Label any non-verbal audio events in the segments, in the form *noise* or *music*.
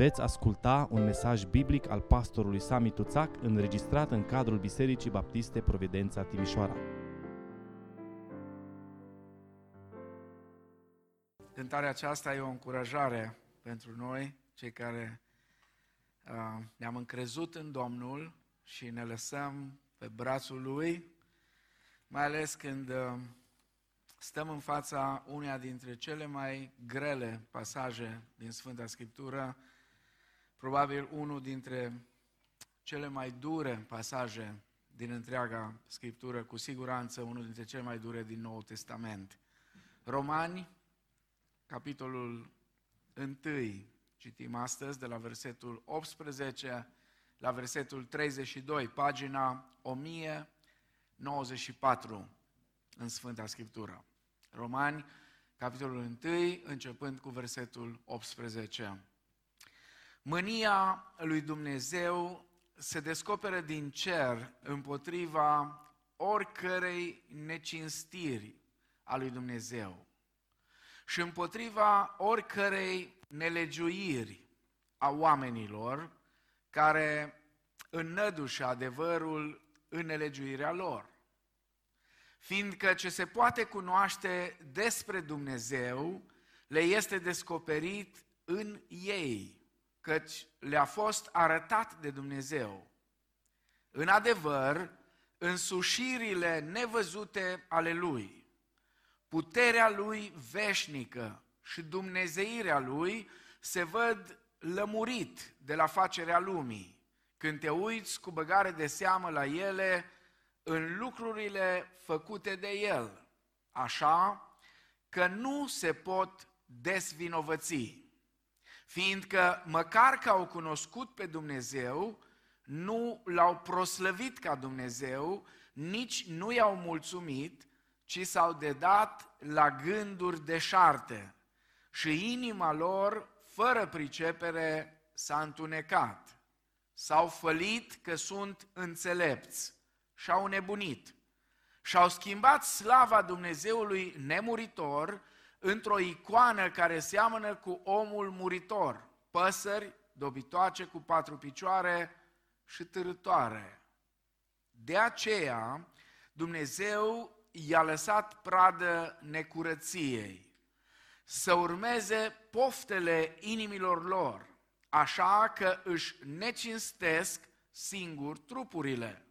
Veți asculta un mesaj biblic al pastorului Sami Tuțac înregistrat în cadrul Bisericii Baptiste Providența Timișoara. Cântarea aceasta e o încurajare pentru noi, cei care uh, ne-am încrezut în Domnul și ne lăsăm pe brațul Lui, mai ales când uh, stăm în fața uneia dintre cele mai grele pasaje din Sfânta Scriptură, probabil unul dintre cele mai dure pasaje din întreaga Scriptură, cu siguranță unul dintre cele mai dure din Noul Testament. Romani, capitolul 1, citim astăzi, de la versetul 18 la versetul 32, pagina 1094 în Sfânta Scriptură. Romani, capitolul 1, începând cu versetul 18. Mânia lui Dumnezeu se descoperă din cer împotriva oricărei necinstiri a lui Dumnezeu și împotriva oricărei nelegiuiri a oamenilor care înnădușă adevărul în nelegiuirea lor. Fiindcă ce se poate cunoaște despre Dumnezeu le este descoperit în ei, căci le-a fost arătat de Dumnezeu. În adevăr, însușirile nevăzute ale Lui, puterea Lui veșnică și dumnezeirea Lui se văd lămurit de la facerea lumii. Când te uiți cu băgare de seamă la ele, în lucrurile făcute de El, așa că nu se pot desvinovăți fiindcă măcar că au cunoscut pe Dumnezeu, nu l-au proslăvit ca Dumnezeu, nici nu i-au mulțumit, ci s-au dedat la gânduri deșarte și inima lor, fără pricepere, s-a întunecat. S-au fălit că sunt înțelepți și au nebunit. Și-au schimbat slava Dumnezeului nemuritor într-o icoană care seamănă cu omul muritor, păsări dobitoace cu patru picioare și târătoare. De aceea, Dumnezeu i-a lăsat pradă necurăției, să urmeze poftele inimilor lor, așa că își necinstesc singur trupurile.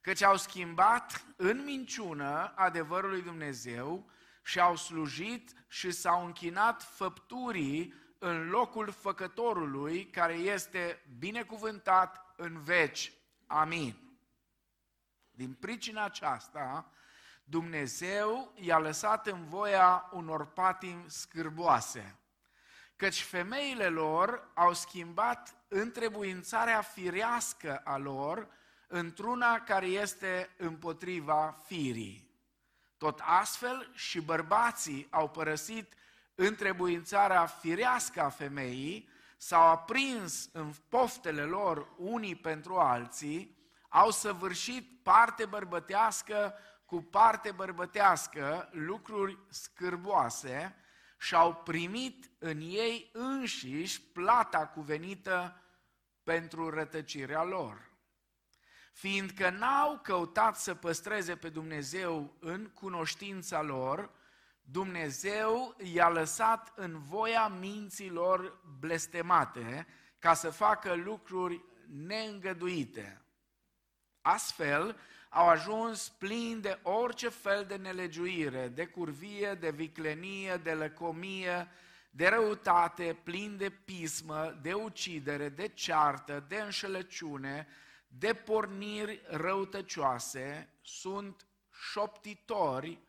Căci au schimbat în minciună adevărul lui Dumnezeu și au slujit și s-au închinat făpturii în locul făcătorului care este binecuvântat în veci. Amin. Din pricina aceasta, Dumnezeu i-a lăsat în voia unor patim scârboase, căci femeile lor au schimbat întrebuințarea firească a lor într-una care este împotriva firii. Tot astfel și bărbații au părăsit întrebuințarea firească a femeii, s-au aprins în poftele lor unii pentru alții, au săvârșit parte bărbătească cu parte bărbătească lucruri scârboase și au primit în ei înșiși plata cuvenită pentru rătăcirea lor fiindcă n-au căutat să păstreze pe Dumnezeu în cunoștința lor, Dumnezeu i-a lăsat în voia minților blestemate ca să facă lucruri neîngăduite. Astfel, au ajuns plini de orice fel de nelegiuire, de curvie, de viclenie, de lăcomie, de răutate, plin de pismă, de ucidere, de ceartă, de înșelăciune, de porniri răutăcioase, sunt șoptitori,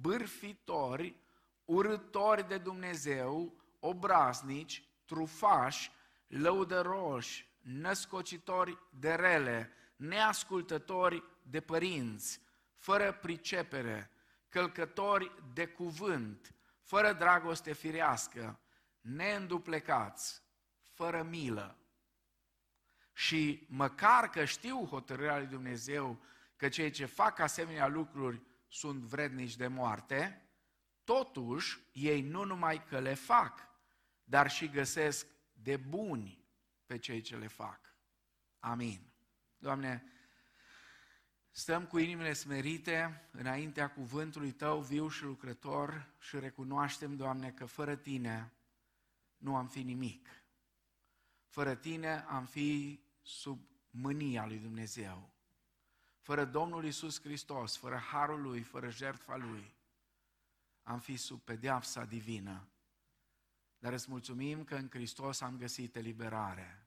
bârfitori, urători de Dumnezeu, obraznici, trufași, lăudăroși, născocitori de rele, neascultători de părinți, fără pricepere, călcători de cuvânt, fără dragoste firească, neînduplecați, fără milă și măcar că știu hotărârea lui Dumnezeu că cei ce fac asemenea lucruri sunt vrednici de moarte, totuși ei nu numai că le fac, dar și găsesc de buni pe cei ce le fac. Amin. Doamne, stăm cu inimile smerite înaintea cuvântului Tău viu și lucrător și recunoaștem, Doamne, că fără Tine nu am fi nimic. Fără Tine am fi sub mânia lui Dumnezeu. Fără Domnul Isus Hristos, fără harul Lui, fără jertfa Lui, am fi sub pedeapsa divină. Dar îți mulțumim că în Hristos am găsit eliberare.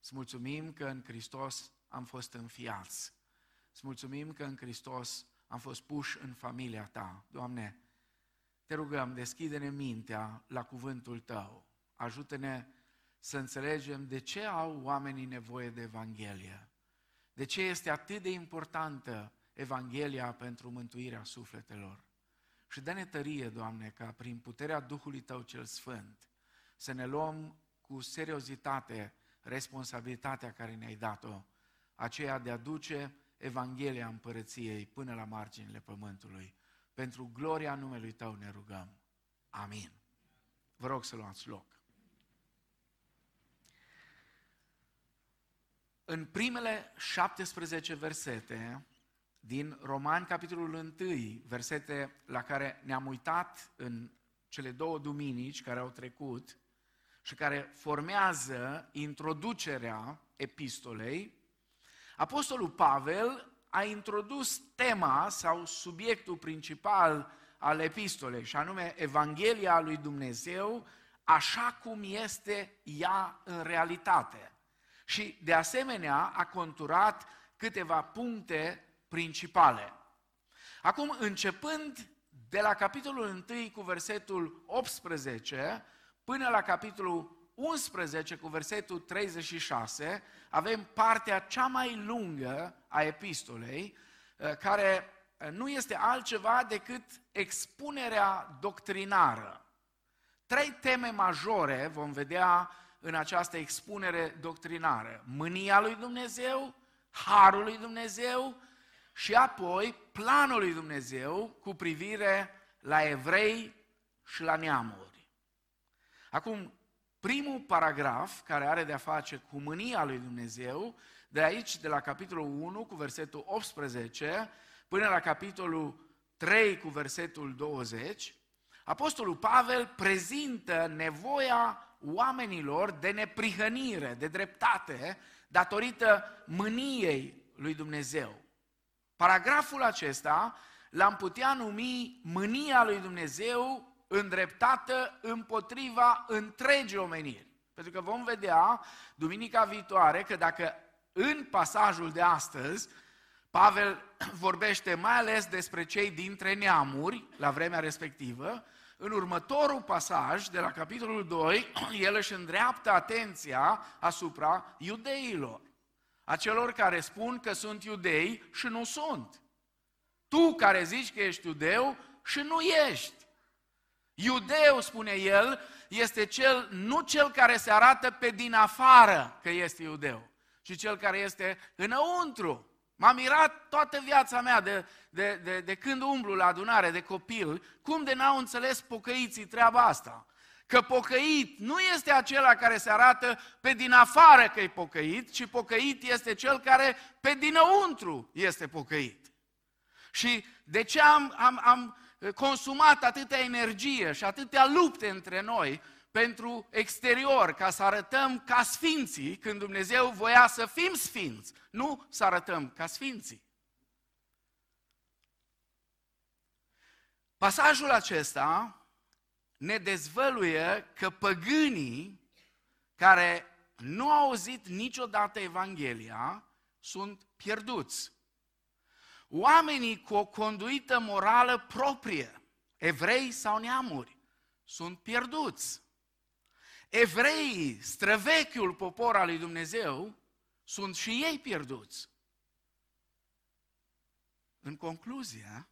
Îți mulțumim că în Hristos am fost înfiați. Îți mulțumim că în Hristos am fost puși în familia Ta. Doamne, te rugăm, deschide-ne mintea la cuvântul Tău. Ajută-ne să înțelegem de ce au oamenii nevoie de Evanghelie. De ce este atât de importantă Evanghelia pentru mântuirea sufletelor. Și dă-ne tărie, Doamne, ca prin puterea Duhului Tău cel Sfânt să ne luăm cu seriozitate responsabilitatea care ne-ai dat-o, aceea de a duce Evanghelia Împărăției până la marginile pământului. Pentru gloria numelui Tău ne rugăm. Amin. Vă rog să luați loc. În primele 17 versete din Roman, capitolul 1, versete la care ne-am uitat în cele două duminici care au trecut și care formează introducerea epistolei, Apostolul Pavel a introdus tema sau subiectul principal al epistolei, și anume Evanghelia lui Dumnezeu, așa cum este ea în realitate. Și, de asemenea, a conturat câteva puncte principale. Acum, începând de la capitolul 1 cu versetul 18 până la capitolul 11 cu versetul 36, avem partea cea mai lungă a epistolei, eh, care eh, nu este altceva decât expunerea doctrinară. Trei teme majore vom vedea în această expunere doctrinară. Mânia lui Dumnezeu, harul lui Dumnezeu și apoi planul lui Dumnezeu cu privire la evrei și la neamuri. Acum, primul paragraf care are de-a face cu mânia lui Dumnezeu, de aici, de la capitolul 1 cu versetul 18 până la capitolul 3 cu versetul 20, Apostolul Pavel prezintă nevoia oamenilor de neprihănire, de dreptate, datorită mâniei lui Dumnezeu. Paragraful acesta l-am putea numi mânia lui Dumnezeu îndreptată împotriva întregii omeniri. Pentru că vom vedea duminica viitoare că dacă în pasajul de astăzi Pavel vorbește mai ales despre cei dintre neamuri la vremea respectivă, în următorul pasaj, de la capitolul 2, *clears throat* el își îndreaptă atenția asupra iudeilor. A celor care spun că sunt iudei și nu sunt. Tu care zici că ești iudeu și nu ești. Iudeu, spune el, este cel, nu cel care se arată pe din afară că este iudeu, ci cel care este înăuntru. M-a mirat toată viața mea de, de, de, de când umblu la adunare de copil, cum de n-au înțeles pocăiții treaba asta. Că pocăit nu este acela care se arată pe din afară că e pocăit, ci pocăit este cel care pe dinăuntru este pocăit. Și de ce am, am, am consumat atâtea energie și atâtea lupte între noi pentru exterior, ca să arătăm ca sfinții, când Dumnezeu voia să fim sfinți, nu să arătăm ca sfinții. Pasajul acesta ne dezvăluie că păgânii care nu au auzit niciodată Evanghelia sunt pierduți. Oamenii cu o conduită morală proprie, evrei sau neamuri, sunt pierduți. Evreii, străvechiul popor al lui Dumnezeu, sunt și ei pierduți. În concluzie,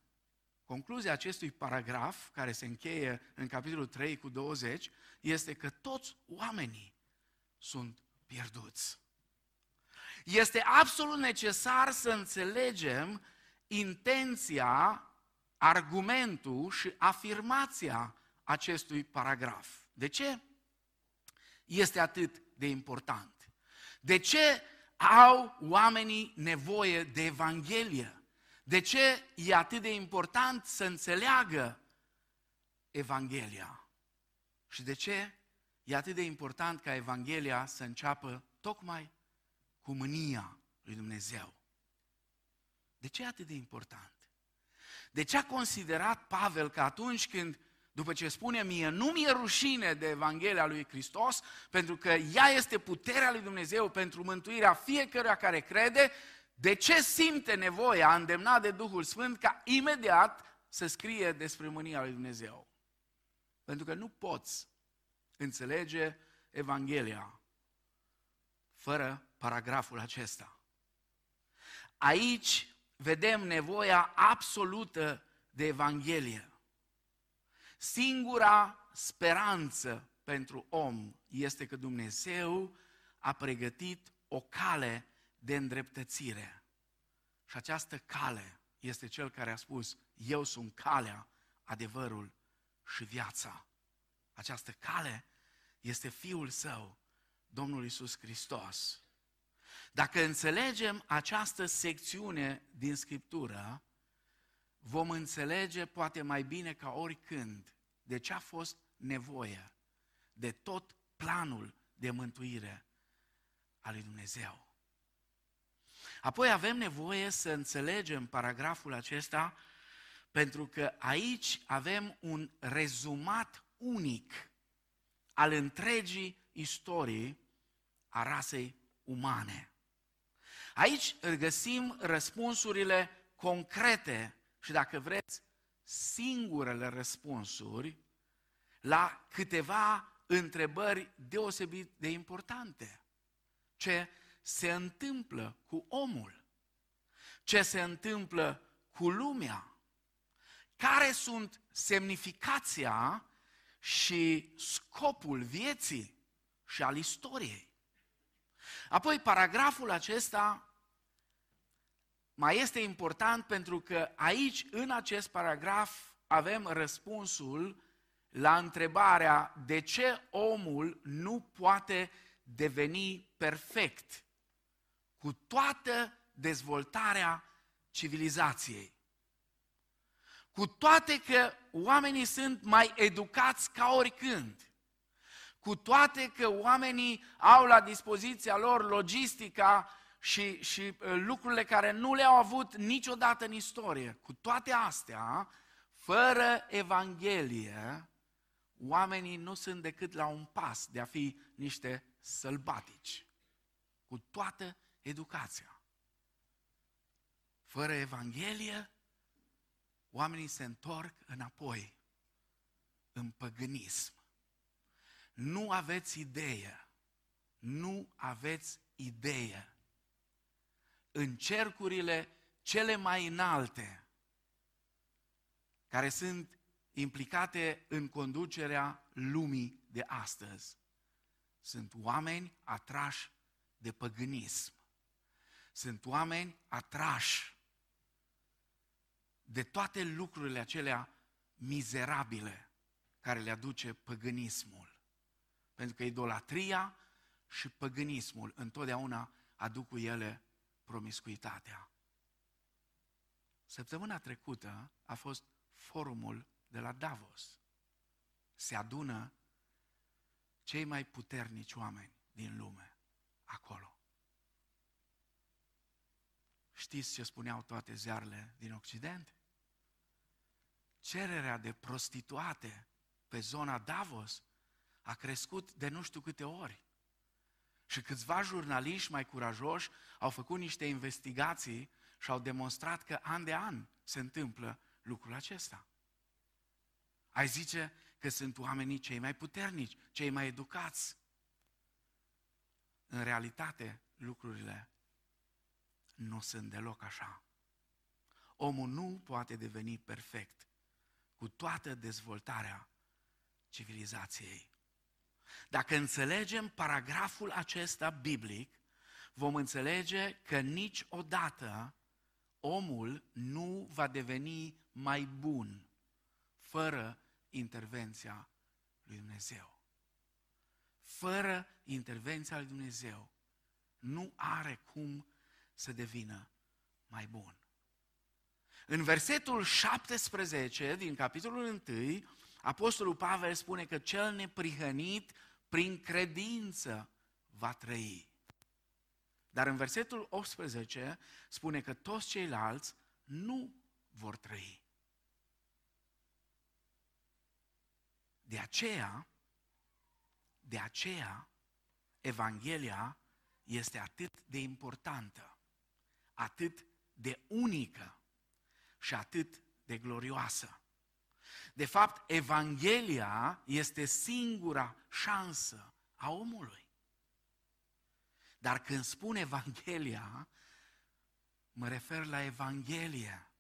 concluzia acestui paragraf, care se încheie în capitolul 3 cu 20, este că toți oamenii sunt pierduți. Este absolut necesar să înțelegem intenția, argumentul și afirmația acestui paragraf. De ce? Este atât de important? De ce au oamenii nevoie de Evanghelie? De ce e atât de important să înțeleagă Evanghelia? Și de ce e atât de important ca Evanghelia să înceapă tocmai cu mânia lui Dumnezeu? De ce e atât de important? De ce a considerat Pavel că atunci când, după ce spune mie, nu mi-e rușine de Evanghelia lui Hristos, pentru că ea este puterea lui Dumnezeu pentru mântuirea fiecăruia care crede, de ce simte nevoia, îndemnat de Duhul Sfânt, ca imediat să scrie despre mânia lui Dumnezeu? Pentru că nu poți înțelege Evanghelia fără paragraful acesta. Aici vedem nevoia absolută de Evanghelie. Singura speranță pentru om este că Dumnezeu a pregătit o cale de îndreptățire. Și această cale este cel care a spus, eu sunt calea, adevărul și viața. Această cale este Fiul Său, Domnul Isus Hristos. Dacă înțelegem această secțiune din Scriptură, vom înțelege poate mai bine ca oricând de ce a fost nevoie de tot planul de mântuire al lui Dumnezeu. Apoi avem nevoie să înțelegem paragraful acesta pentru că aici avem un rezumat unic al întregii istorii a rasei umane. Aici găsim răspunsurile concrete și, dacă vreți, singurele răspunsuri la câteva întrebări deosebit de importante. Ce se întâmplă cu omul? Ce se întâmplă cu lumea? Care sunt semnificația și scopul vieții și al istoriei? Apoi, paragraful acesta mai este important pentru că aici, în acest paragraf, avem răspunsul la întrebarea de ce omul nu poate deveni perfect cu toată dezvoltarea civilizației. Cu toate că oamenii sunt mai educați ca oricând, cu toate că oamenii au la dispoziția lor logistica și, și uh, lucrurile care nu le-au avut niciodată în istorie. Cu toate astea, fără Evanghelie, oamenii nu sunt decât la un pas de a fi niște sălbatici. Cu toată educația. Fără Evanghelie, oamenii se întorc înapoi în păgânism. Nu aveți idee, nu aveți idee. În cercurile cele mai înalte, care sunt implicate în conducerea lumii de astăzi, sunt oameni atrași de păgânism. Sunt oameni atrași de toate lucrurile acelea mizerabile care le aduce păgânismul. Pentru că idolatria și păgânismul întotdeauna aduc cu ele promiscuitatea. Săptămâna trecută a fost forumul de la Davos. Se adună cei mai puternici oameni din lume acolo. Știți ce spuneau toate ziarele din Occident? Cererea de prostituate pe zona Davos a crescut de nu știu câte ori. Și câțiva jurnaliști mai curajoși au făcut niște investigații și au demonstrat că an de an se întâmplă lucrul acesta. Ai zice că sunt oamenii cei mai puternici, cei mai educați. În realitate, lucrurile nu sunt deloc așa. Omul nu poate deveni perfect cu toată dezvoltarea civilizației. Dacă înțelegem paragraful acesta biblic, vom înțelege că niciodată omul nu va deveni mai bun fără intervenția lui Dumnezeu. fără intervenția lui Dumnezeu, nu are cum să devină mai bun. În versetul 17 din capitolul 1, Apostolul Pavel spune că cel neprihănit prin credință va trăi. Dar în versetul 18 spune că toți ceilalți nu vor trăi. De aceea, de aceea, Evanghelia este atât de importantă, atât de unică și atât de glorioasă. De fapt, Evanghelia este singura șansă a omului. Dar când spun Evanghelia, mă refer la Evanghelie.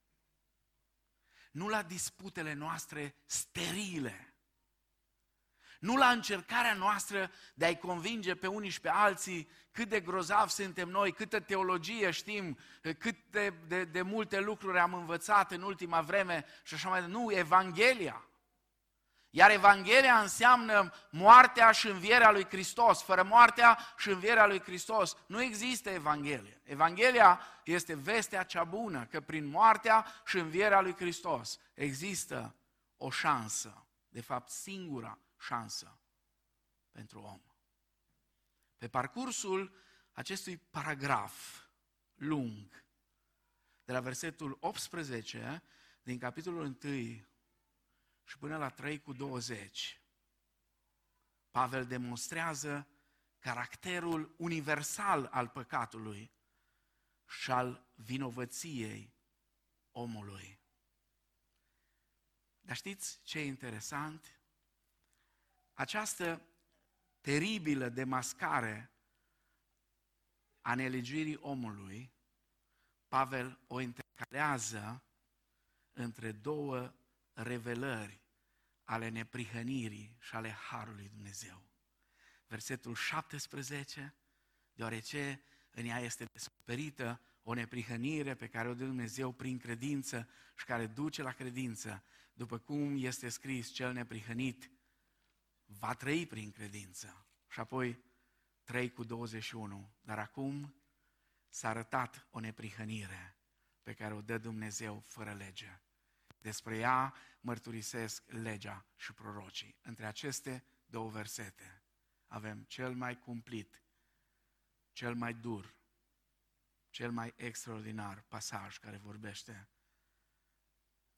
Nu la disputele noastre sterile, nu la încercarea noastră de a-i convinge pe unii și pe alții cât de grozav suntem noi, câtă teologie știm, cât de, de, de multe lucruri am învățat în ultima vreme și așa mai departe. Nu, Evanghelia. Iar Evanghelia înseamnă moartea și învierea lui Hristos. Fără moartea și învierea lui Hristos nu există Evanghelie. Evanghelia este vestea cea bună, că prin moartea și învierea lui Hristos există o șansă, de fapt singura șansă pentru om. Pe parcursul acestui paragraf lung, de la versetul 18 din capitolul 1 și până la 3 cu 20, Pavel demonstrează caracterul universal al păcatului și al vinovăției omului. Dar știți ce e interesant? Această teribilă demascare a nelegiuirii omului, Pavel o intercalează între două revelări ale neprihănirii și ale Harului Dumnezeu. Versetul 17, deoarece în ea este descoperită o neprihănire pe care o dă Dumnezeu prin credință și care duce la credință, după cum este scris, cel neprihănit va trăi prin credință. Și apoi 3 cu 21. Dar acum s-a arătat o neprihănire pe care o dă Dumnezeu fără lege. Despre ea mărturisesc legea și prorocii. Între aceste două versete avem cel mai cumplit, cel mai dur, cel mai extraordinar pasaj care vorbește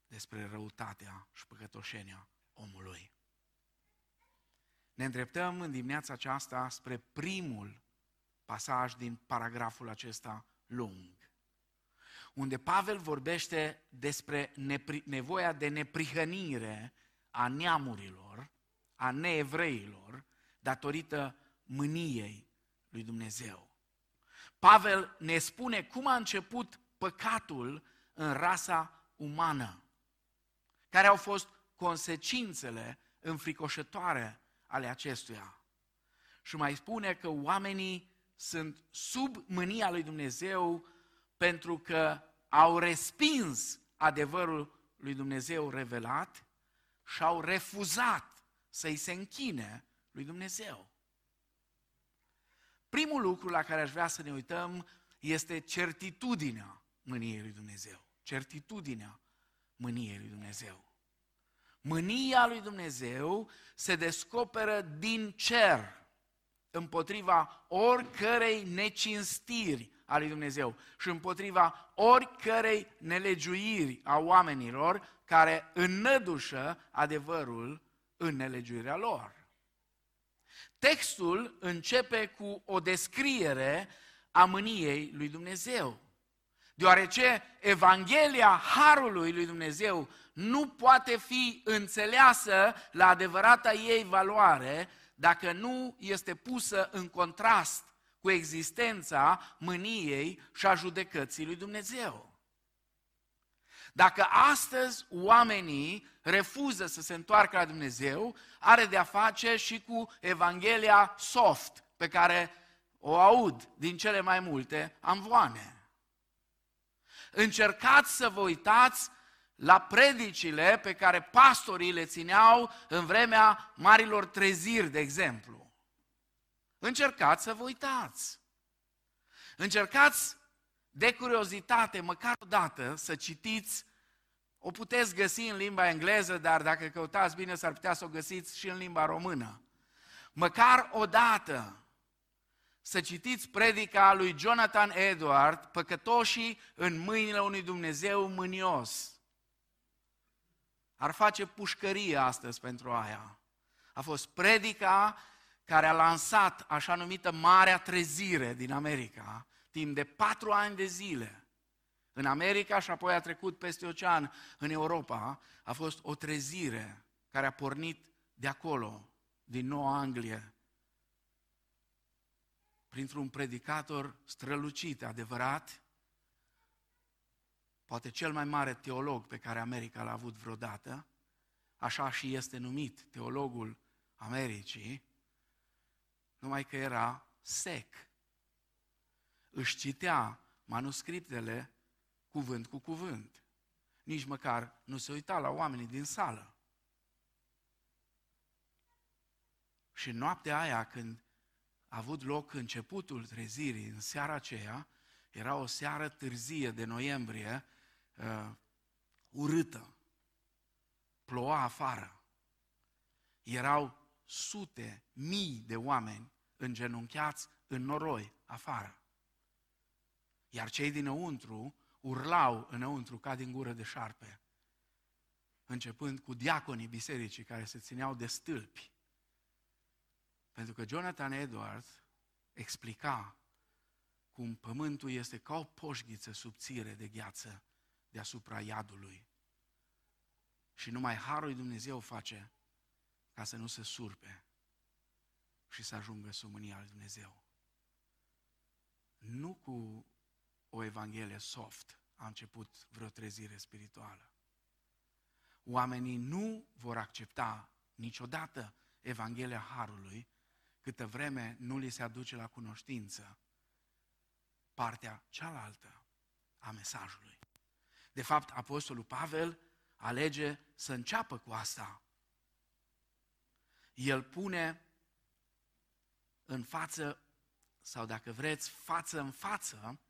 despre răutatea și păcătoșenia omului. Ne îndreptăm în dimineața aceasta spre primul pasaj din paragraful acesta lung, unde Pavel vorbește despre nevoia de neprihănire a neamurilor, a neevreilor, datorită mâniei lui Dumnezeu. Pavel ne spune cum a început păcatul în rasa umană, care au fost consecințele înfricoșătoare ale acestuia. Și mai spune că oamenii sunt sub mânia lui Dumnezeu pentru că au respins adevărul lui Dumnezeu revelat și au refuzat să-i se închine lui Dumnezeu. Primul lucru la care aș vrea să ne uităm este certitudinea mâniei lui Dumnezeu. Certitudinea mâniei lui Dumnezeu. Mânia lui Dumnezeu se descoperă din cer împotriva oricărei necinstiri a lui Dumnezeu și împotriva oricărei nelegiuiri a oamenilor care înnădușă adevărul în nelegiuirea lor. Textul începe cu o descriere a mâniei lui Dumnezeu, deoarece Evanghelia Harului lui Dumnezeu nu poate fi înțeleasă la adevărata ei valoare dacă nu este pusă în contrast cu existența mâniei și a judecății lui Dumnezeu. Dacă astăzi oamenii refuză să se întoarcă la Dumnezeu, are de a face și cu Evanghelia soft, pe care o aud din cele mai multe amvoane. Încercați să vă uitați la predicile pe care pastorii le țineau în vremea marilor treziri, de exemplu. încercați să vă uitați. Încercați de curiozitate, măcar o dată, să citiți o puteți găsi în limba engleză, dar dacă căutați bine, s-ar putea să o găsiți și în limba română. Măcar o dată să citiți predica lui Jonathan Edward, păcătoșii în mâinile unui Dumnezeu mânios. Ar face pușcărie astăzi pentru aia. A fost predica care a lansat așa numită Marea Trezire din America, timp de patru ani de zile. În America și apoi a trecut peste ocean în Europa, a fost o trezire care a pornit de acolo, din Noua Anglie, printr-un predicator strălucit, adevărat, poate cel mai mare teolog pe care America l-a avut vreodată, așa și este numit teologul Americii, numai că era sec. Își citea manuscriptele cuvânt cu cuvânt. Nici măcar nu se uita la oamenii din sală. Și noaptea aia, când a avut loc începutul trezirii, în seara aceea, era o seară târzie de noiembrie, uh, urâtă. Ploua afară. Erau sute, mii de oameni îngenunchiați în noroi afară. Iar cei dinăuntru urlau înăuntru ca din gură de șarpe, începând cu diaconii bisericii care se țineau de stâlpi. Pentru că Jonathan Edwards explica cum pământul este ca o poșghiță subțire de gheață deasupra iadului. Și numai Harul lui Dumnezeu face ca să nu se surpe și să ajungă sub mânia lui Dumnezeu. Nu cu o evanghelie soft a început vreo trezire spirituală. Oamenii nu vor accepta niciodată Evanghelia Harului câtă vreme nu li se aduce la cunoștință partea cealaltă a mesajului. De fapt, Apostolul Pavel alege să înceapă cu asta. El pune în față, sau dacă vreți, față în față,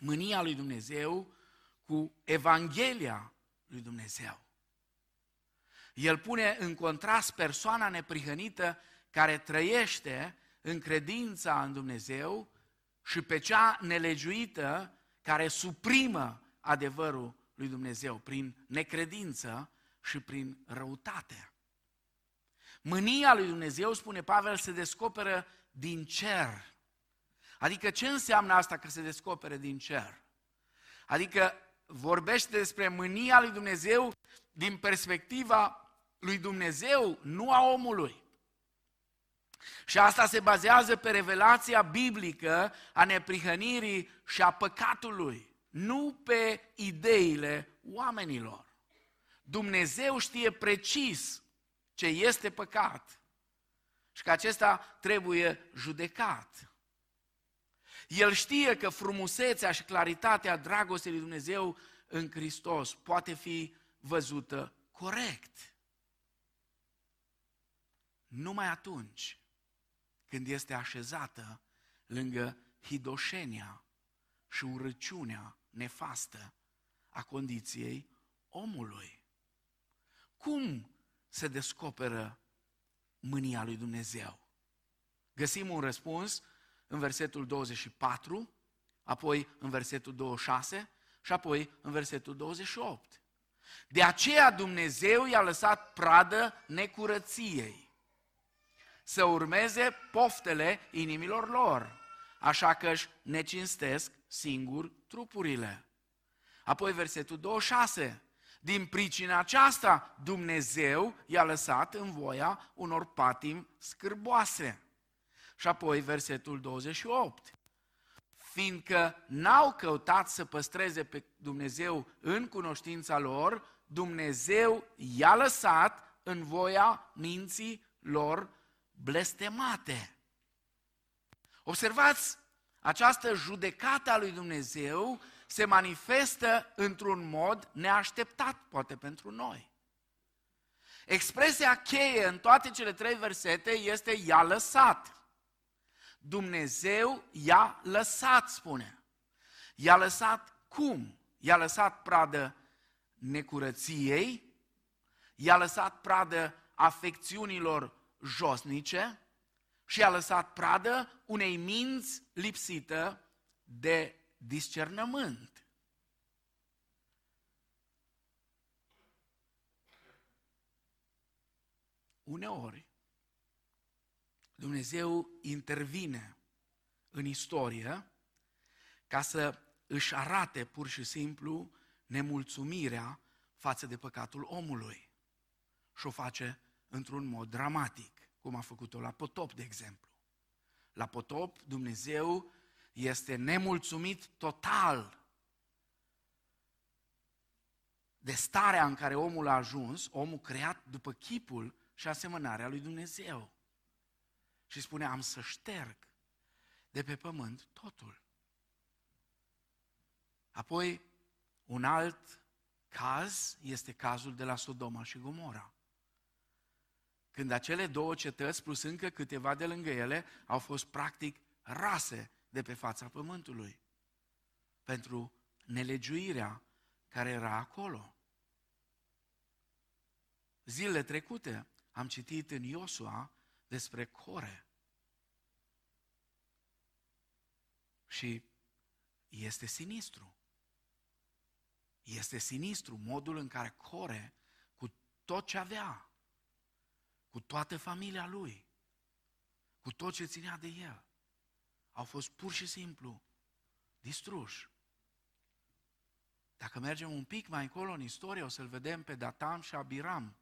mânia lui Dumnezeu cu Evanghelia lui Dumnezeu. El pune în contrast persoana neprihănită care trăiește în credința în Dumnezeu și pe cea nelegiuită care suprimă adevărul lui Dumnezeu prin necredință și prin răutate. Mânia lui Dumnezeu, spune Pavel, se descoperă din cer. Adică ce înseamnă asta că se descopere din cer? Adică vorbește despre mânia lui Dumnezeu din perspectiva lui Dumnezeu, nu a omului. Și asta se bazează pe revelația biblică a neprihănirii și a păcatului, nu pe ideile oamenilor. Dumnezeu știe precis ce este păcat și că acesta trebuie judecat. El știe că frumusețea și claritatea dragostei lui Dumnezeu în Hristos poate fi văzută corect. Numai atunci când este așezată lângă hidoșenia și urăciunea nefastă a condiției omului. Cum se descoperă mânia lui Dumnezeu? Găsim un răspuns în versetul 24, apoi în versetul 26 și apoi în versetul 28. De aceea Dumnezeu i-a lăsat pradă necurăției să urmeze poftele inimilor lor, așa că își necinstesc singur trupurile. Apoi versetul 26. Din pricina aceasta, Dumnezeu i-a lăsat în voia unor patim scârboase. Și apoi versetul 28. Fiindcă n-au căutat să păstreze pe Dumnezeu în cunoștința lor, Dumnezeu i-a lăsat în voia minții lor blestemate. Observați, această judecată a lui Dumnezeu se manifestă într-un mod neașteptat, poate pentru noi. Expresia cheie în toate cele trei versete este i-a lăsat. Dumnezeu i-a lăsat, spune. I-a lăsat cum? I-a lăsat pradă necurăției, i-a lăsat pradă afecțiunilor josnice și i-a lăsat pradă unei minți lipsită de discernământ. Uneori, Dumnezeu intervine în istorie ca să își arate pur și simplu nemulțumirea față de păcatul omului. Și o face într-un mod dramatic, cum a făcut-o la potop, de exemplu. La potop, Dumnezeu este nemulțumit total de starea în care omul a ajuns, omul creat după chipul și asemănarea lui Dumnezeu. Și spune, am să șterg de pe pământ totul. Apoi, un alt caz este cazul de la Sodoma și Gomora. Când acele două cetăți, plus încă câteva de lângă ele, au fost practic rase de pe fața pământului pentru nelegiuirea care era acolo. Zilele trecute am citit în Iosua despre Core. Și este sinistru. Este sinistru modul în care Core, cu tot ce avea, cu toată familia lui, cu tot ce ținea de el, au fost pur și simplu distruși. Dacă mergem un pic mai încolo în istorie, o să-l vedem pe Datam și Abiram,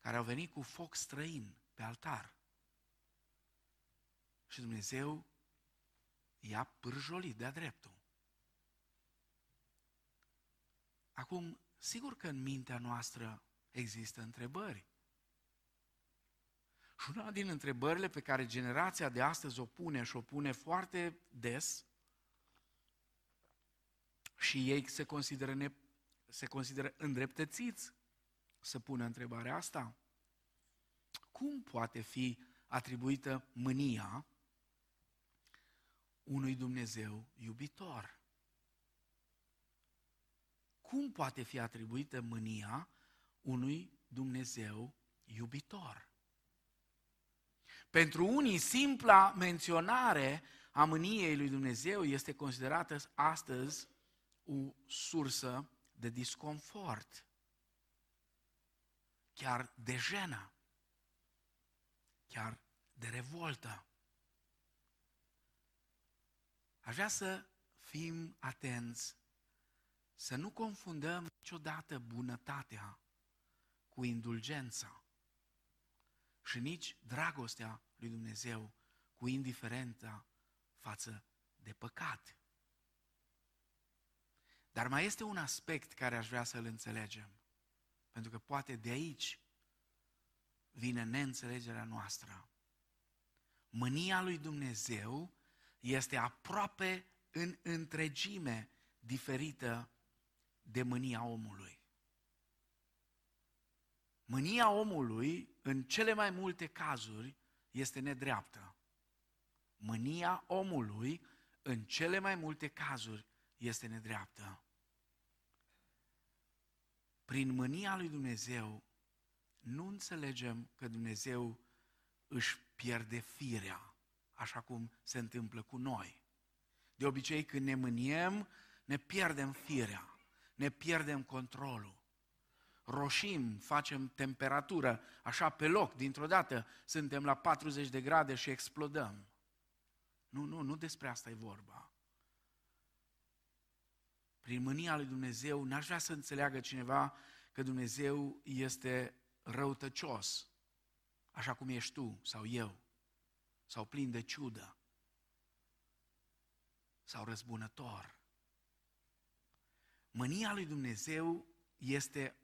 care au venit cu foc străin pe altar. Și Dumnezeu i-a pârjolit de-a dreptul. Acum, sigur că în mintea noastră există întrebări. Și una din întrebările pe care generația de astăzi o pune și o pune foarte des și ei se consideră, ne, se consideră îndreptățiți să pună întrebarea asta. Cum poate fi atribuită mânia unui Dumnezeu iubitor? Cum poate fi atribuită mânia unui Dumnezeu iubitor? Pentru unii, simpla menționare a mâniei lui Dumnezeu este considerată astăzi o sursă de disconfort, chiar de jenă, chiar de revoltă. Aș vrea să fim atenți, să nu confundăm niciodată bunătatea cu indulgența și nici dragostea lui Dumnezeu cu indiferența față de păcat. Dar mai este un aspect care aș vrea să-l înțelegem, pentru că poate de aici vine neînțelegerea noastră. Mânia lui Dumnezeu este aproape în întregime diferită de mânia omului. Mânia omului, în cele mai multe cazuri, este nedreaptă. Mânia omului, în cele mai multe cazuri, este nedreaptă. Prin mânia lui Dumnezeu, nu înțelegem că Dumnezeu își pierde firea, așa cum se întâmplă cu noi. De obicei, când ne mâniem, ne pierdem firea, ne pierdem controlul roșim, facem temperatură, așa pe loc, dintr-o dată suntem la 40 de grade și explodăm. Nu, nu, nu despre asta e vorba. Prin mânia lui Dumnezeu, n-aș vrea să înțeleagă cineva că Dumnezeu este răutăcios, așa cum ești tu sau eu, sau plin de ciudă, sau răzbunător. Mânia lui Dumnezeu este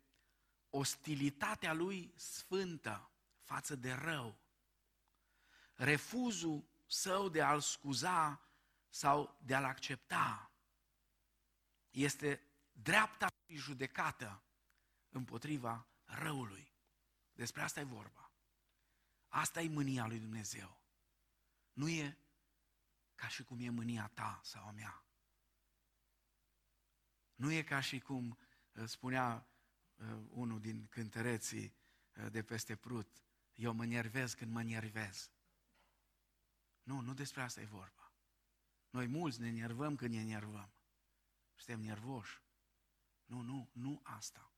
ostilitatea lui sfântă față de rău, refuzul său de a-l scuza sau de a-l accepta, este dreapta lui judecată împotriva răului. Despre asta e vorba. Asta e mânia lui Dumnezeu. nu e ca și cum e mânia ta sau a mea. Nu e ca și cum uh, spunea uh, unul din cântăreții uh, de peste Prut, eu mă nervez când mă nervez. Nu, nu despre asta e vorba. Noi mulți ne nervăm când ne nervăm. Suntem nervoși. Nu, nu, nu asta.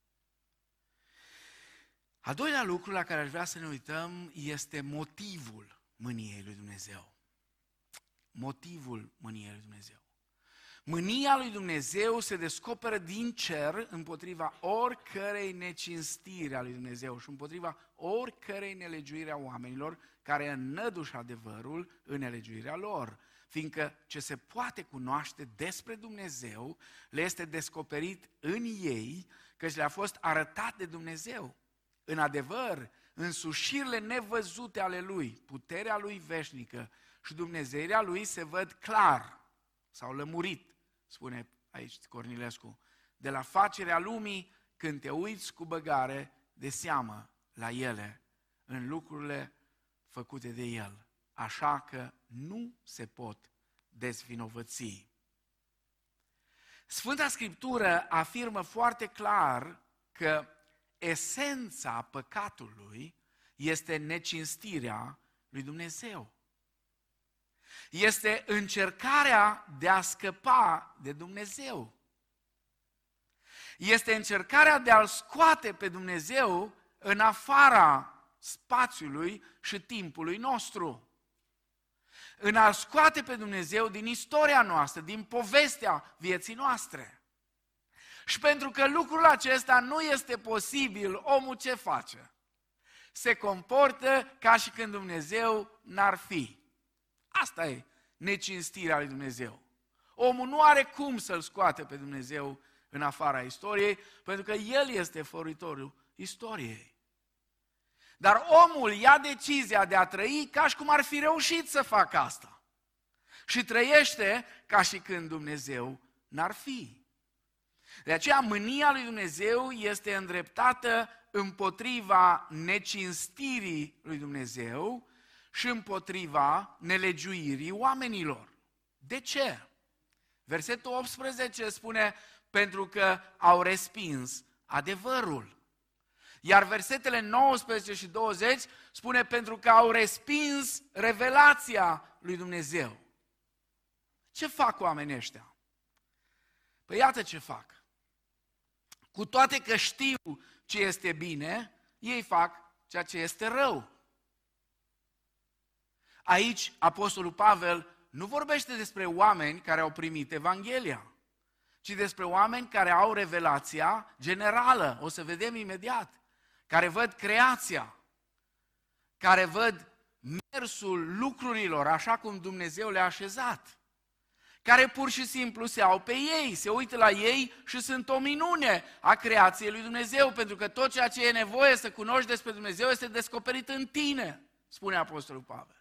Al doilea lucru la care aș vrea să ne uităm este motivul mâniei lui Dumnezeu. Motivul mâniei lui Dumnezeu. Mânia lui Dumnezeu se descoperă din cer împotriva oricărei necinstiri a lui Dumnezeu și împotriva oricărei nelegiuire a oamenilor care înnăduși adevărul în nelegiuirea lor. Fiindcă ce se poate cunoaște despre Dumnezeu le este descoperit în ei, căci le-a fost arătat de Dumnezeu. În adevăr, însușirile nevăzute ale Lui, puterea Lui veșnică și Dumnezeirea Lui se văd clar, sau lămurit, spune aici Cornilescu, de la facerea lumii când te uiți cu băgare de seamă la ele, în lucrurile făcute de El. Așa că nu se pot dezvinovăți. Sfânta Scriptură afirmă foarte clar că esența păcatului este necinstirea lui Dumnezeu. Este încercarea de a scăpa de Dumnezeu. Este încercarea de a-L scoate pe Dumnezeu în afara spațiului și timpului nostru. În a scoate pe Dumnezeu din istoria noastră, din povestea vieții noastre. Și pentru că lucrul acesta nu este posibil, omul ce face? Se comportă ca și când Dumnezeu n-ar fi. Asta e necinstirea lui Dumnezeu. Omul nu are cum să-L scoate pe Dumnezeu în afara istoriei, pentru că El este făuritorul istoriei. Dar omul ia decizia de a trăi ca și cum ar fi reușit să facă asta. Și trăiește ca și când Dumnezeu n-ar fi. De aceea mânia lui Dumnezeu este îndreptată împotriva necinstirii lui Dumnezeu și împotriva nelegiuirii oamenilor. De ce? Versetul 18 spune, pentru că au respins adevărul. Iar versetele 19 și 20 spune, pentru că au respins revelația lui Dumnezeu. Ce fac oamenii ăștia? Păi iată ce fac. Cu toate că știu ce este bine, ei fac ceea ce este rău. Aici, Apostolul Pavel nu vorbește despre oameni care au primit Evanghelia, ci despre oameni care au revelația generală, o să vedem imediat, care văd creația, care văd mersul lucrurilor așa cum Dumnezeu le-a așezat care pur și simplu se au pe ei, se uită la ei și sunt o minune a creației lui Dumnezeu, pentru că tot ceea ce e nevoie să cunoști despre Dumnezeu este descoperit în tine, spune Apostolul Pavel.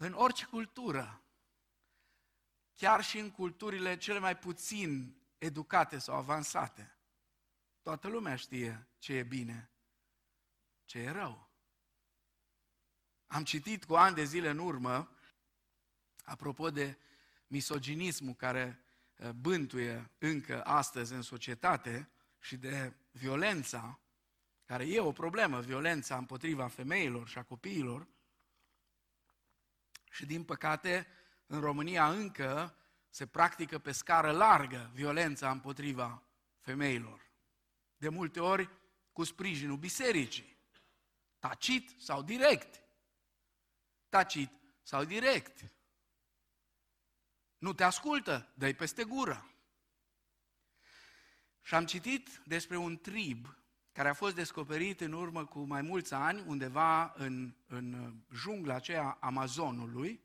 În orice cultură, chiar și în culturile cele mai puțin educate sau avansate, toată lumea știe ce e bine, ce e rău. Am citit cu ani de zile în urmă Apropo de misoginismul care uh, bântuie încă astăzi în societate și de violența, care e o problemă, violența împotriva femeilor și a copiilor, și din păcate în România încă se practică pe scară largă violența împotriva femeilor. De multe ori cu sprijinul bisericii, tacit sau direct. Tacit sau direct. Nu te ascultă, dă peste gură. Și am citit despre un trib care a fost descoperit în urmă cu mai mulți ani, undeva în, în jungla aceea Amazonului.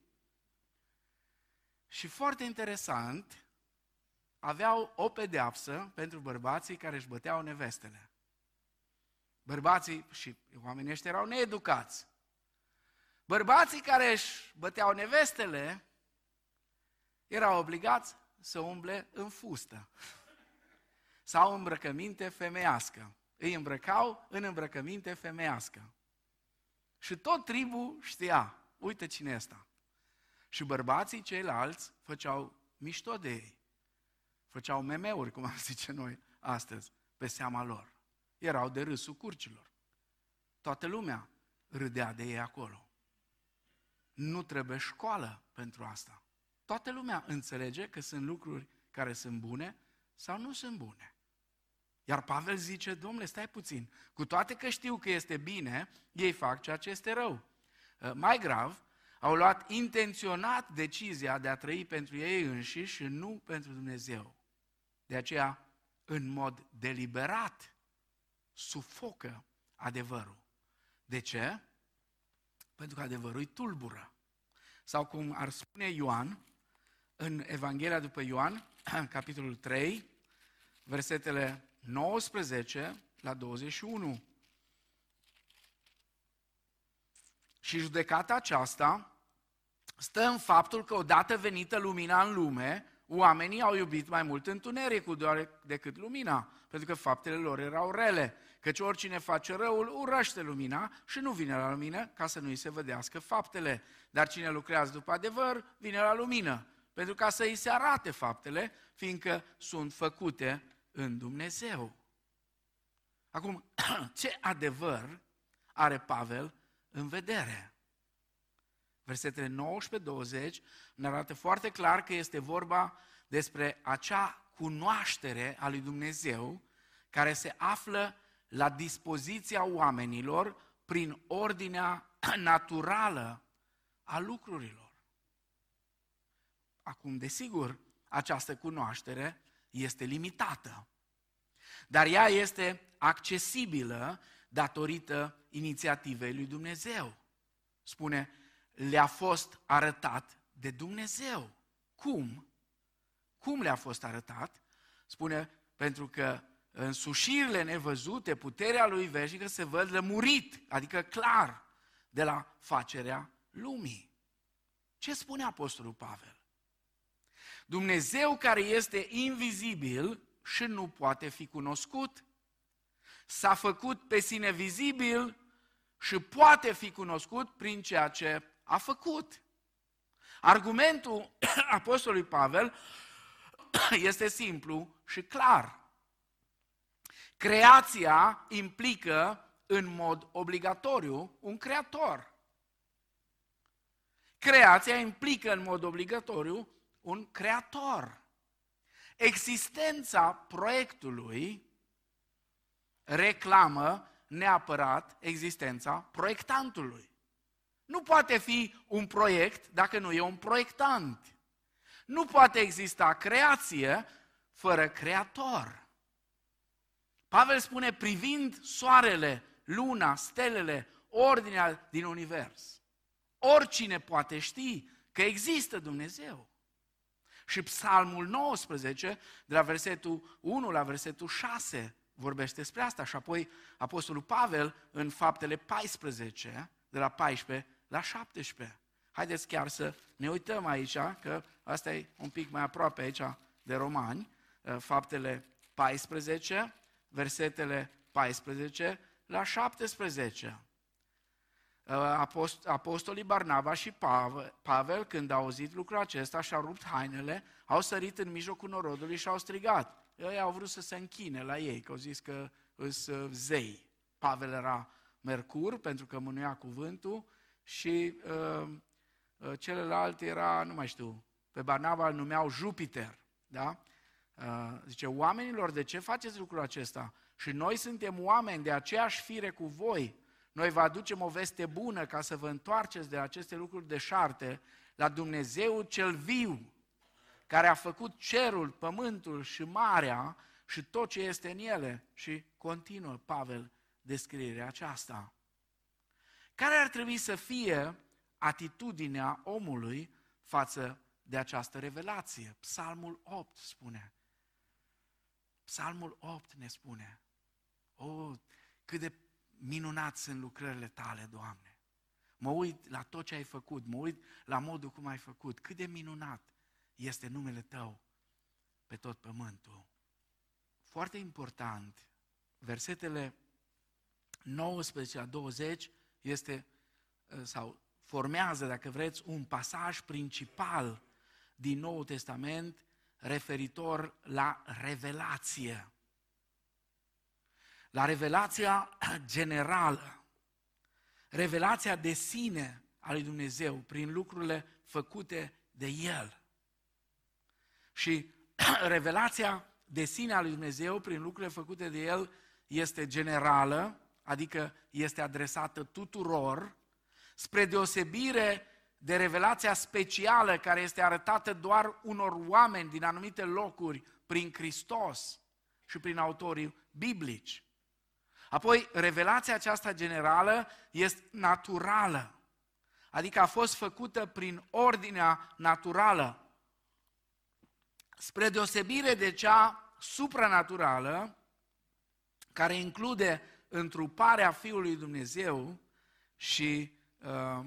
Și foarte interesant, aveau o pedeapsă pentru bărbații care își băteau nevestele. Bărbații și oamenii ăștia erau needucați. Bărbații care își băteau nevestele erau obligați să umble în fustă sau îmbrăcăminte femeiască. Îi îmbrăcau în îmbrăcăminte femeiască. Și tot tribul știa, uite cine e ăsta. Și bărbații ceilalți făceau mișto de ei. Făceau meme-uri, cum am *laughs* zice noi astăzi, pe seama lor. Erau de râsul curcilor. Toată lumea râdea de ei acolo. Nu trebuie școală pentru asta. Toată lumea înțelege că sunt lucruri care sunt bune sau nu sunt bune. Iar Pavel zice, domnule, stai puțin, cu toate că știu că este bine, ei fac ceea ce este rău. Uh, mai grav, au luat intenționat decizia de a trăi pentru ei înșiși și nu pentru Dumnezeu. De aceea, în mod deliberat, sufocă adevărul. De ce? Pentru că adevărul îi tulbură. Sau cum ar spune Ioan, în Evanghelia după Ioan, *clears throat* capitolul 3, versetele 19 la 21. Și judecata aceasta stă în faptul că odată venită lumina în lume, oamenii au iubit mai mult întunericul decât lumina, pentru că faptele lor erau rele. Căci oricine face răul urăște lumina și nu vine la lumină ca să nu-i se vădească faptele. Dar cine lucrează după adevăr, vine la lumină, pentru ca să îi se arate faptele, fiindcă sunt făcute în Dumnezeu. Acum, *clears throat* ce adevăr are Pavel în vedere? Versetele 19-20 ne arată foarte clar că este vorba despre acea cunoaștere a lui Dumnezeu care se află la dispoziția oamenilor prin ordinea *clears throat* naturală a lucrurilor. Acum, desigur, această cunoaștere este limitată, dar ea este accesibilă datorită inițiativei lui Dumnezeu. Spune, le-a fost arătat de Dumnezeu. Cum? Cum le-a fost arătat? Spune, pentru că în sușirile nevăzute, puterea lui veșnică se văd lămurit, adică clar, de la facerea lumii. Ce spune Apostolul Pavel? Dumnezeu care este invizibil și nu poate fi cunoscut, s-a făcut pe sine vizibil și poate fi cunoscut prin ceea ce a făcut. Argumentul *clears throat* Apostolului Pavel *clears throat* este simplu și clar. Creația implică în mod obligatoriu un creator. Creația implică în mod obligatoriu un creator. Existența proiectului reclamă neapărat existența proiectantului. Nu poate fi un proiect dacă nu e un proiectant. Nu poate exista creație fără creator. Pavel spune privind soarele, luna, stelele, ordinea din univers. Oricine poate ști că există Dumnezeu. Și Psalmul 19, de la versetul 1 la versetul 6, vorbește despre asta. Și apoi Apostolul Pavel, în faptele 14, de la 14 la 17. Haideți chiar să ne uităm aici, că asta e un pic mai aproape aici de romani, uh, faptele 14, versetele 14 la 17. Uh, apostolii Barnaba și Pavel, când au auzit lucrul acesta și-au rupt hainele, au sărit în mijlocul norodului și au strigat. Ei au vrut să se închine la ei, că au zis că sunt uh, zei. Pavel era Mercur, pentru că mânuia cuvântul, și uh, uh, celălalt era, nu mai știu, pe Barnaba îl numeau Jupiter, da? Uh, zice, oamenilor, de ce faceți lucrul acesta? Și noi suntem oameni de aceeași fire cu voi. Noi vă aducem o veste bună ca să vă întoarceți de aceste lucruri deșarte la Dumnezeu cel viu, care a făcut cerul, pământul și marea și tot ce este în ele. Și continuă Pavel descrierea aceasta. Care ar trebui să fie atitudinea omului față de această revelație? Psalmul 8 spune. Psalmul 8 ne spune. O, oh, cât de minunat sunt lucrările tale, Doamne. Mă uit la tot ce ai făcut, mă uit la modul cum ai făcut. Cât de minunat este numele Tău pe tot pământul. Foarte important, versetele 19 la 20 este sau formează, dacă vreți, un pasaj principal din Noul Testament referitor la revelație. La revelația generală. Revelația de sine a lui Dumnezeu prin lucrurile făcute de El. Și *clears throat* revelația de sine a lui Dumnezeu prin lucrurile făcute de El este generală, adică este adresată tuturor, spre deosebire de revelația specială care este arătată doar unor oameni din anumite locuri prin Hristos și prin autorii biblici. Apoi, revelația aceasta generală este naturală, adică a fost făcută prin ordinea naturală, spre deosebire de cea supranaturală, care include întruparea Fiului Dumnezeu și uh,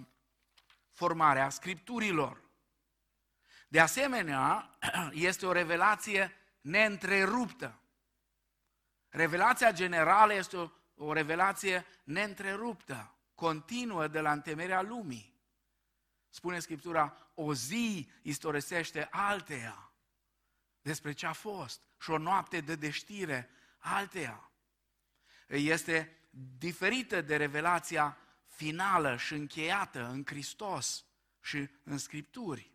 formarea Scripturilor. De asemenea, *clears throat* este o revelație neîntreruptă. Revelația generală este o, o revelație neîntreruptă, continuă de la întemerea lumii. Spune Scriptura, o zi istorisește alteia despre ce a fost și o noapte de deștire alteia. Este diferită de revelația finală și încheiată în Hristos și în Scripturi.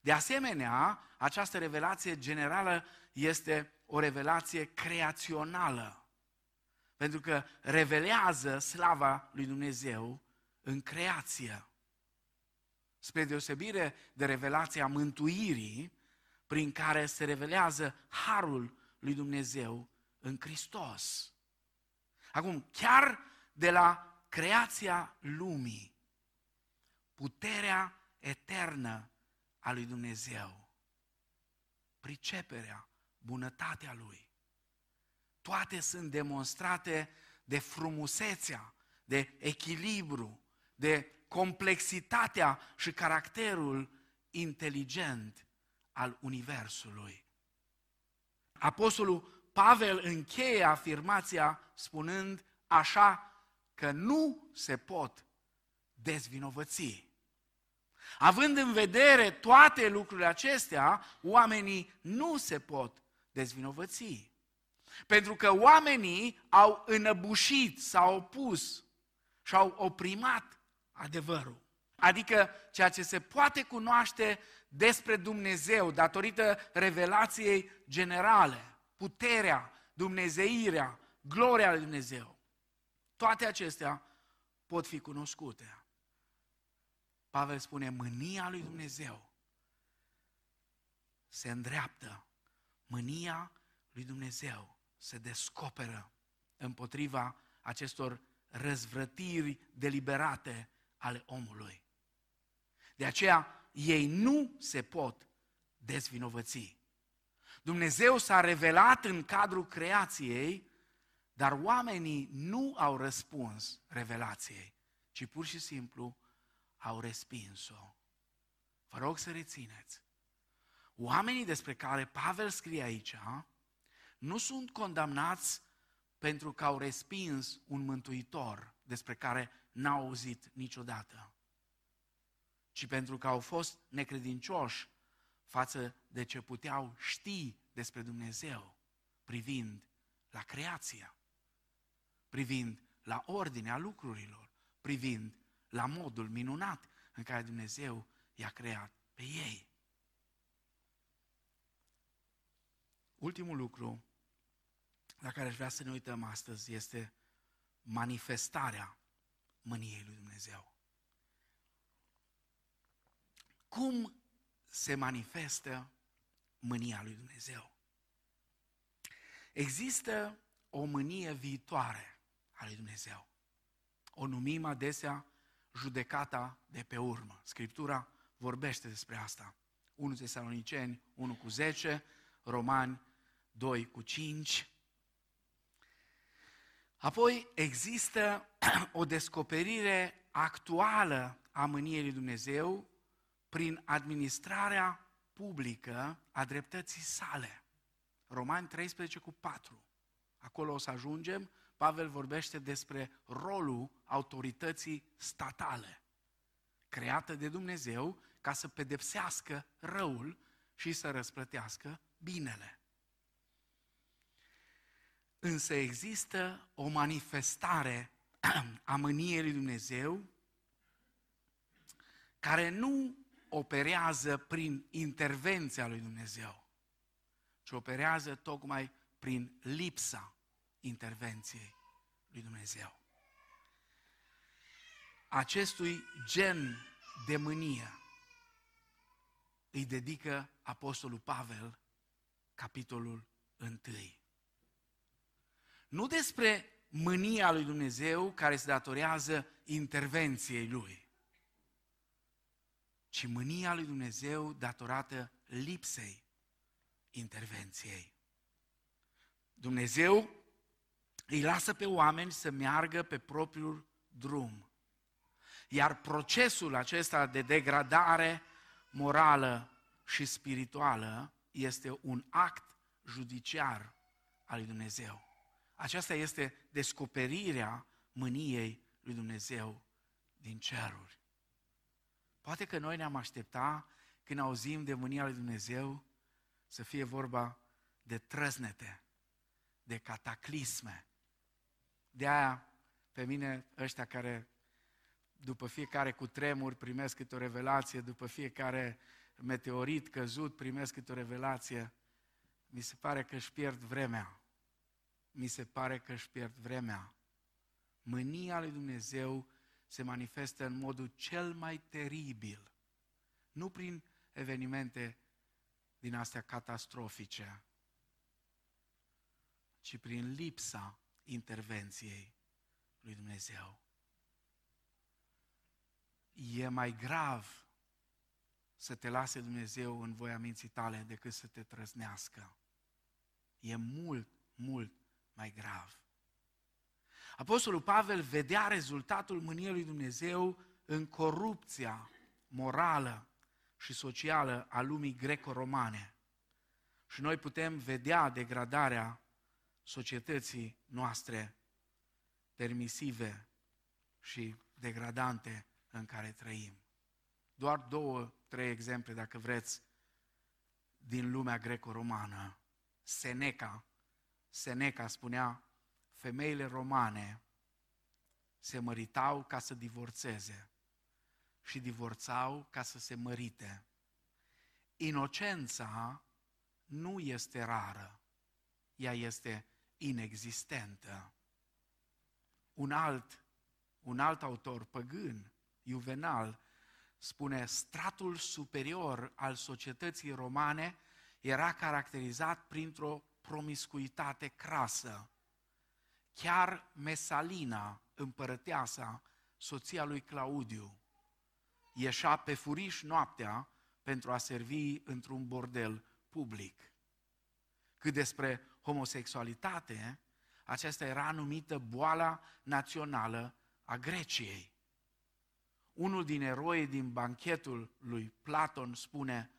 De asemenea, această revelație generală este o revelație creațională, pentru că revelează slava lui Dumnezeu în creație. Spre deosebire de revelația mântuirii, prin care se revelează harul lui Dumnezeu în Hristos. Acum, chiar de la creația lumii, puterea eternă a lui Dumnezeu, priceperea, bunătatea lui, toate sunt demonstrate de frumusețea, de echilibru, de complexitatea și caracterul inteligent al Universului. Apostolul Pavel încheie afirmația spunând așa că nu se pot dezvinovăți. Având în vedere toate lucrurile acestea, oamenii nu se pot dezvinovăți. Pentru că oamenii au înăbușit, s-au opus și au oprimat adevărul. Adică ceea ce se poate cunoaște despre Dumnezeu datorită revelației generale, puterea, dumnezeirea, gloria lui Dumnezeu. Toate acestea pot fi cunoscute. Pavel spune, mânia lui Dumnezeu se îndreaptă. Mânia lui Dumnezeu se descoperă împotriva acestor răzvrătiri deliberate ale omului. De aceea, ei nu se pot dezvinovăți. Dumnezeu s-a revelat în cadrul creației dar oamenii nu au răspuns revelației, ci pur și simplu au respins-o. Vă rog să rețineți. Oamenii despre care Pavel scrie aici nu sunt condamnați pentru că au respins un mântuitor despre care n-au auzit niciodată, ci pentru că au fost necredincioși față de ce puteau ști despre Dumnezeu privind la creația privind la ordinea lucrurilor, privind la modul minunat în care Dumnezeu i-a creat pe ei. Ultimul lucru la care aș vrea să ne uităm astăzi este manifestarea mâniei lui Dumnezeu. Cum se manifestă mânia lui Dumnezeu? Există o mânie viitoare a lui Dumnezeu. O numim adesea judecata de pe urmă. Scriptura vorbește despre asta. 1 Tesaloniceni 1 cu 10, Romani 2 cu 5. Apoi există *clears throat* o descoperire actuală a mâniei lui Dumnezeu prin administrarea publică a dreptății sale. Romani 13 cu 4. Acolo o să ajungem Pavel vorbește despre rolul autorității statale, creată de Dumnezeu ca să pedepsească răul și să răsplătească binele. Însă există o manifestare *clears throat* a mâniei lui Dumnezeu care nu operează prin intervenția lui Dumnezeu, ci operează tocmai prin lipsa intervenției lui Dumnezeu. Acestui gen de mânie îi dedică Apostolul Pavel capitolul 1. Nu despre mânia lui Dumnezeu care se datorează intervenției lui, ci mânia lui Dumnezeu datorată lipsei intervenției. Dumnezeu îi lasă pe oameni să meargă pe propriul drum. Iar procesul acesta de degradare morală și spirituală este un act judiciar al lui Dumnezeu. Aceasta este descoperirea mâniei lui Dumnezeu din ceruri. Poate că noi ne-am aștepta când auzim de mânia lui Dumnezeu să fie vorba de trăznete, de cataclisme. De aia, pe mine, ăștia care după fiecare cu tremur primesc câte o revelație, după fiecare meteorit căzut primesc câte o revelație, mi se pare că își pierd vremea. Mi se pare că își pierd vremea. Mânia lui Dumnezeu se manifestă în modul cel mai teribil. Nu prin evenimente din astea catastrofice, ci prin lipsa intervenției lui Dumnezeu. E mai grav să te lase Dumnezeu în voia minții tale decât să te trăznească. E mult, mult mai grav. Apostolul Pavel vedea rezultatul mâniei lui Dumnezeu în corupția morală și socială a lumii greco-romane. Și noi putem vedea degradarea societății noastre permisive și degradante în care trăim. Doar două, trei exemple, dacă vreți, din lumea greco-romană. Seneca, Seneca spunea, femeile romane se măritau ca să divorțeze și divorțau ca să se mărite. Inocența nu este rară, ea este inexistentă. Un alt, un alt autor păgân, Juvenal, spune stratul superior al societății romane era caracterizat printr-o promiscuitate crasă. Chiar Mesalina, împărăteasa, soția lui Claudiu, ieșea pe furiș noaptea pentru a servi într-un bordel public. Cât despre homosexualitate, aceasta era numită boala națională a Greciei. Unul din eroi din banchetul lui Platon spune,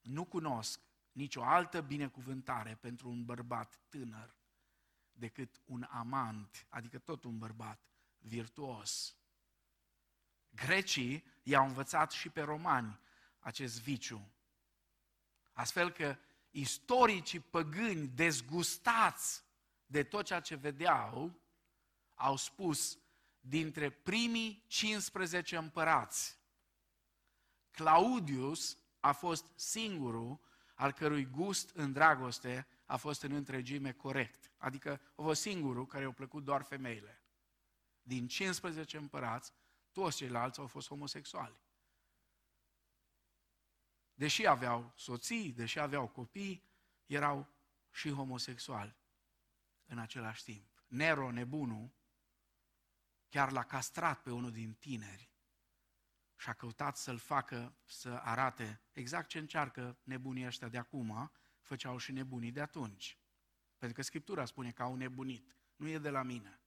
nu cunosc nicio altă binecuvântare pentru un bărbat tânăr decât un amant, adică tot un bărbat virtuos. Grecii i-au învățat și pe romani acest viciu. Astfel că istoricii păgâni dezgustați de tot ceea ce vedeau, au spus, dintre primii 15 împărați, Claudius a fost singurul al cărui gust în dragoste a fost în întregime corect. Adică a fost singurul care au plăcut doar femeile. Din 15 împărați, toți ceilalți au fost homosexuali. Deși aveau soții, deși aveau copii, erau și homosexuali în același timp. Nero, nebunul, chiar l-a castrat pe unul din tineri și a căutat să-l facă să arate exact ce încearcă nebunii ăștia de acum, făceau și nebunii de atunci. Pentru că Scriptura spune că au nebunit. Nu e de la mine.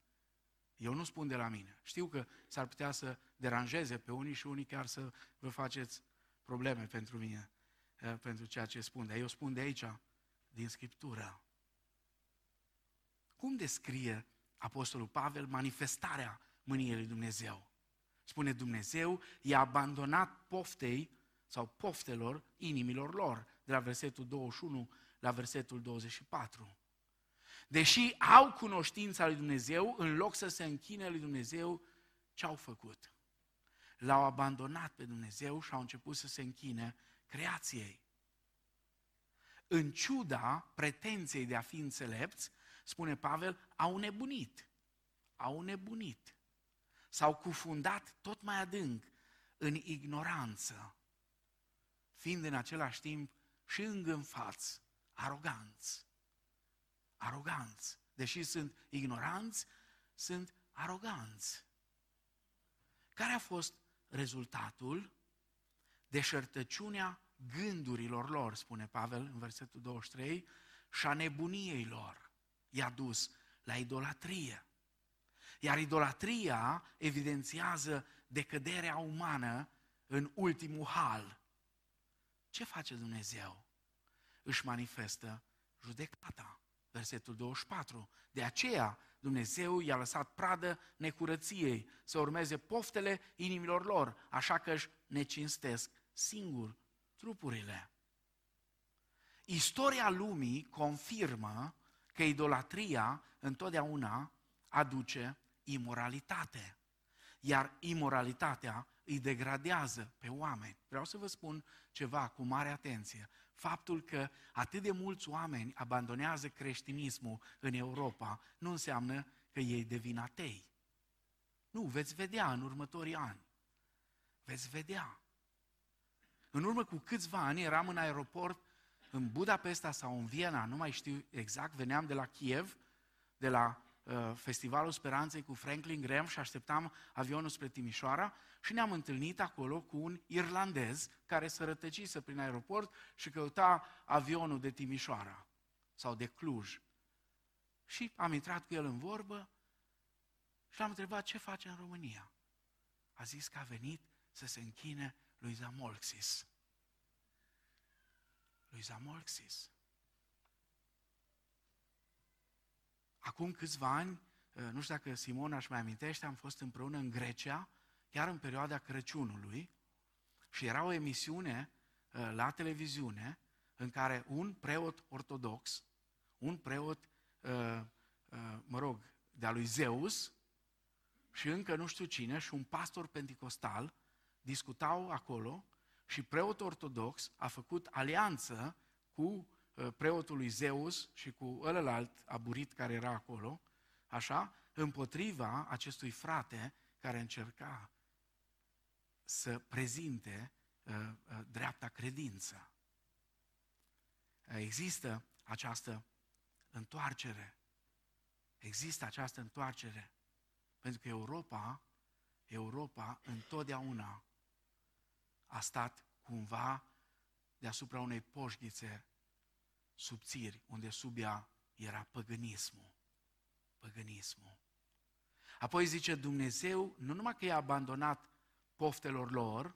Eu nu spun de la mine. Știu că s-ar putea să deranjeze pe unii și unii chiar să vă faceți probleme pentru mine, eh, pentru ceea ce spun. Dar eu spun de aici, din Scriptură. Cum descrie Apostolul Pavel manifestarea mâniei lui Dumnezeu. Spune Dumnezeu, i-a abandonat poftei sau poftelor inimilor lor, de la versetul 21 la versetul 24. Deși au cunoștința lui Dumnezeu, în loc să se închine lui Dumnezeu, ce au făcut? L-au abandonat pe Dumnezeu și au început să se închine creației. În ciuda pretenției de a fi înțelepți, spune Pavel, au nebunit. Au nebunit. S-au cufundat tot mai adânc în ignoranță, fiind în același timp și îngânfați, aroganți. Aroganți. Deși sunt ignoranți, sunt aroganți. Care a fost rezultatul? Deșertăciunea gândurilor lor, spune Pavel în versetul 23, și a nebuniei lor i-a dus la idolatrie. Iar idolatria evidențiază decăderea umană în ultimul hal. Ce face Dumnezeu? Își manifestă judecata. Versetul 24. De aceea Dumnezeu i-a lăsat pradă necurăției să urmeze poftele inimilor lor, așa că își necinstesc singur trupurile. Istoria lumii confirmă că idolatria întotdeauna aduce imoralitate. Iar imoralitatea îi degradează pe oameni. Vreau să vă spun ceva cu mare atenție. Faptul că atât de mulți oameni abandonează creștinismul în Europa nu înseamnă că ei devin atei. Nu, veți vedea în următorii ani. Veți vedea. În urmă cu câțiva ani eram în aeroport în Budapesta sau în Viena, nu mai știu exact, veneam de la Kiev, de la uh, Festivalul Speranței cu Franklin Graham și așteptam avionul spre Timișoara și ne-am întâlnit acolo cu un irlandez care se rătăcise prin aeroport și căuta avionul de Timișoara sau de Cluj. Și am intrat cu el în vorbă și l-am întrebat ce face în România. A zis că a venit să se închine lui Zamolxis. Lui Zamolxis. Acum câțiva ani, uh, nu știu dacă Simona își mai amintește, am fost împreună în Grecia, chiar în perioada Crăciunului, și era o emisiune uh, la televiziune în care un preot ortodox, un preot, uh, mă rog, de-a lui Zeus, și încă nu știu cine, și un pastor pentecostal, discutau acolo și preotul ortodox a făcut alianță cu uh, preotul lui Zeus și cu ălălalt aburit care era acolo, așa, împotriva acestui frate care încerca să prezinte uh, uh, dreapta credință. Există această întoarcere. Există această întoarcere. Pentru că Europa, Europa întotdeauna a stat cumva deasupra unei poșghițe subțiri, unde sub ea era păgânismul. Păgânismul. Apoi zice Dumnezeu, nu numai că i-a abandonat poftelor lor,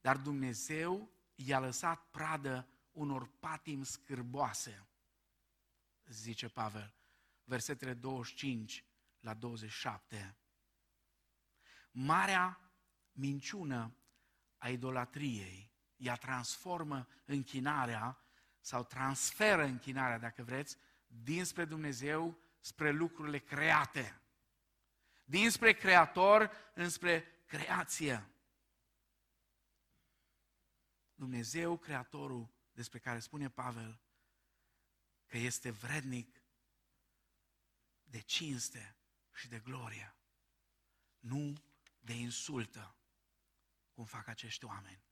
dar Dumnezeu i-a lăsat pradă unor patim scârboase, zice Pavel, versetele 25 la 27. Marea minciună a idolatriei. Ea transformă închinarea sau transferă închinarea, dacă vreți, dinspre Dumnezeu spre lucrurile create. Dinspre Creator înspre creație. Dumnezeu, Creatorul, despre care spune Pavel că este vrednic de cinste și de glorie, nu de insultă cum fac acești oameni.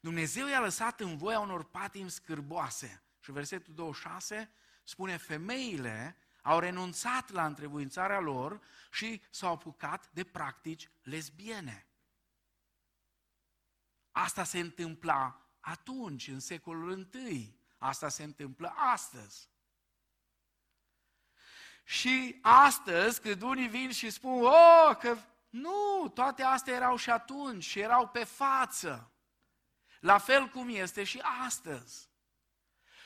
Dumnezeu i-a lăsat în voia unor patimi scârboase. Și versetul 26 spune, femeile au renunțat la întrebuințarea lor și s-au apucat de practici lesbiene. Asta se întâmpla atunci, în secolul I. Asta se întâmplă astăzi. Și astăzi, când unii vin și spun, oh, că nu, toate astea erau și atunci și erau pe față. La fel cum este și astăzi.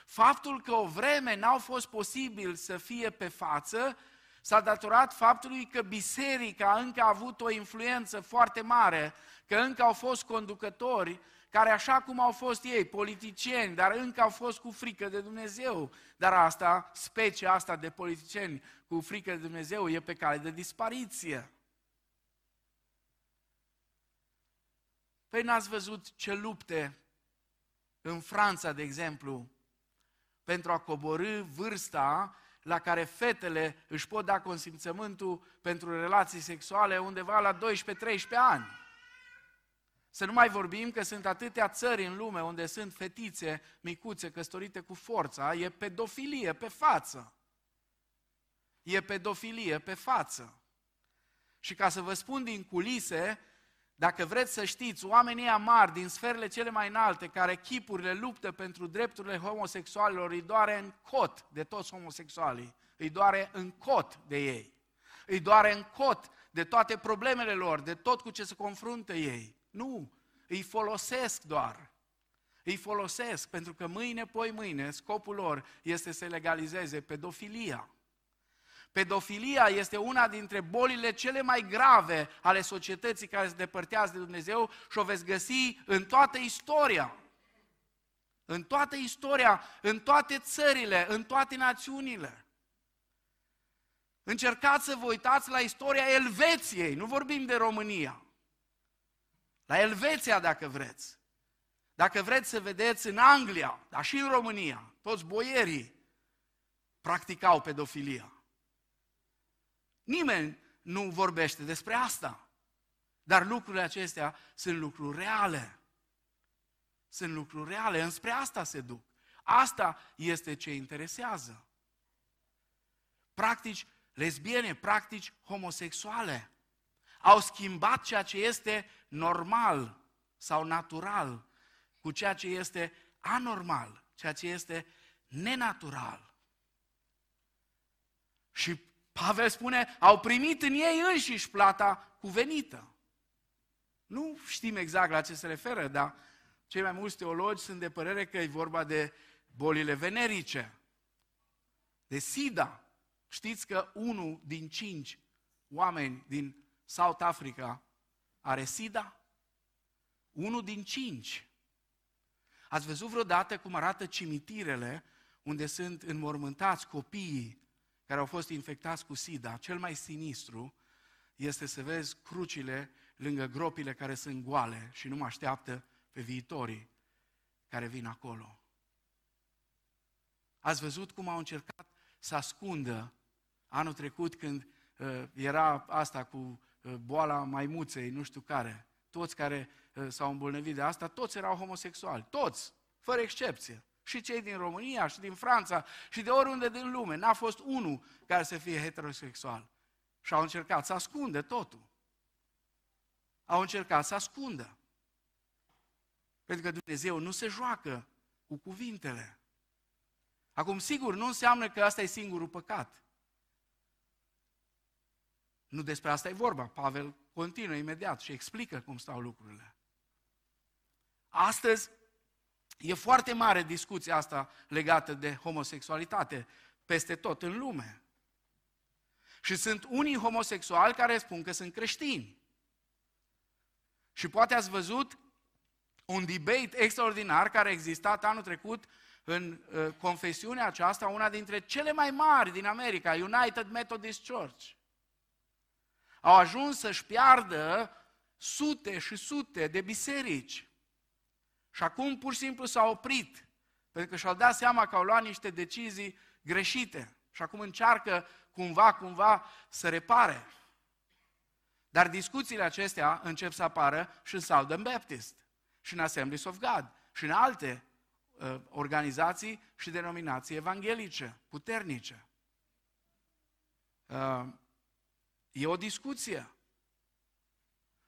Faptul că o vreme n-au fost posibil să fie pe față s-a datorat faptului că biserica încă a avut o influență foarte mare, că încă au fost conducători care așa cum au fost ei, politicieni, dar încă au fost cu frică de Dumnezeu. Dar asta, specia asta de politicieni cu frică de Dumnezeu, e pe cale de dispariție. Păi n-ați văzut ce lupte în Franța, de exemplu, pentru a coborâ vârsta la care fetele își pot da consimțământul pentru relații sexuale undeva la 12-13 ani. Să nu mai vorbim că sunt atâtea țări în lume unde sunt fetițe micuțe căsătorite cu forța, e pedofilie pe față. E pedofilie pe față. Și ca să vă spun din culise, dacă vreți să știți, oamenii amari din sferele cele mai înalte, care chipurile luptă pentru drepturile homosexualilor, îi doare în cot de toți homosexualii, îi doare în cot de ei, îi doare în cot de toate problemele lor, de tot cu ce se confruntă ei. Nu, îi folosesc doar. Îi folosesc pentru că mâine, poi mâine, scopul lor este să legalizeze pedofilia. Pedofilia este una dintre bolile cele mai grave ale societății care se depărtează de Dumnezeu și o veți găsi în toată istoria. În toată istoria, în toate țările, în toate națiunile. Încercați să vă uitați la istoria Elveției, nu vorbim de România. La Elveția, dacă vreți. Dacă vreți să vedeți în Anglia, dar și în România, toți boierii practicau pedofilia. Nimeni nu vorbește despre asta. Dar lucrurile acestea sunt lucruri reale. Sunt lucruri reale, înspre asta se duc. Asta este ce interesează. Practici lesbiene, practici homosexuale au schimbat ceea ce este normal sau natural cu ceea ce este anormal, ceea ce este nenatural. Și Pavel spune, au primit în ei înșiși plata cuvenită. Nu știm exact la ce se referă, dar cei mai mulți teologi sunt de părere că e vorba de bolile venerice, de SIDA. Știți că unul din cinci oameni din South Africa are SIDA? Unul din cinci. Ați văzut vreodată cum arată cimitirele unde sunt înmormântați copiii care au fost infectați cu SIDA? Cel mai sinistru este să vezi crucile lângă gropile care sunt goale și nu mă așteaptă pe viitorii care vin acolo. Ați văzut cum au încercat să ascundă anul trecut când uh, era asta cu Uh, boala maimuței, nu știu care, toți care uh, s-au îmbolnăvit de asta, toți erau homosexuali, toți, fără excepție. Și cei din România, și din Franța, și de oriunde din lume. N-a fost unul care să fie heterosexual. Și au încercat să ascundă totul. Au încercat să ascundă. Pentru că Dumnezeu nu se joacă cu cuvintele. Acum, sigur, nu înseamnă că asta e singurul păcat. Nu despre asta e vorba. Pavel continuă imediat și explică cum stau lucrurile. Astăzi e foarte mare discuția asta legată de homosexualitate peste tot în lume. Și sunt unii homosexuali care spun că sunt creștini. Și poate ați văzut un debate extraordinar care a existat anul trecut în uh, confesiunea aceasta, una dintre cele mai mari din America, United Methodist Church au ajuns să-și piardă sute și sute de biserici. Și acum pur și simplu s-au oprit, pentru că și-au dat seama că au luat niște decizii greșite. Și acum încearcă cumva, cumva să repare. Dar discuțiile acestea încep să apară și în Southern Baptist, și în Assemblies of God, și în alte uh, organizații și denominații evanghelice, puternice. Uh, E o discuție.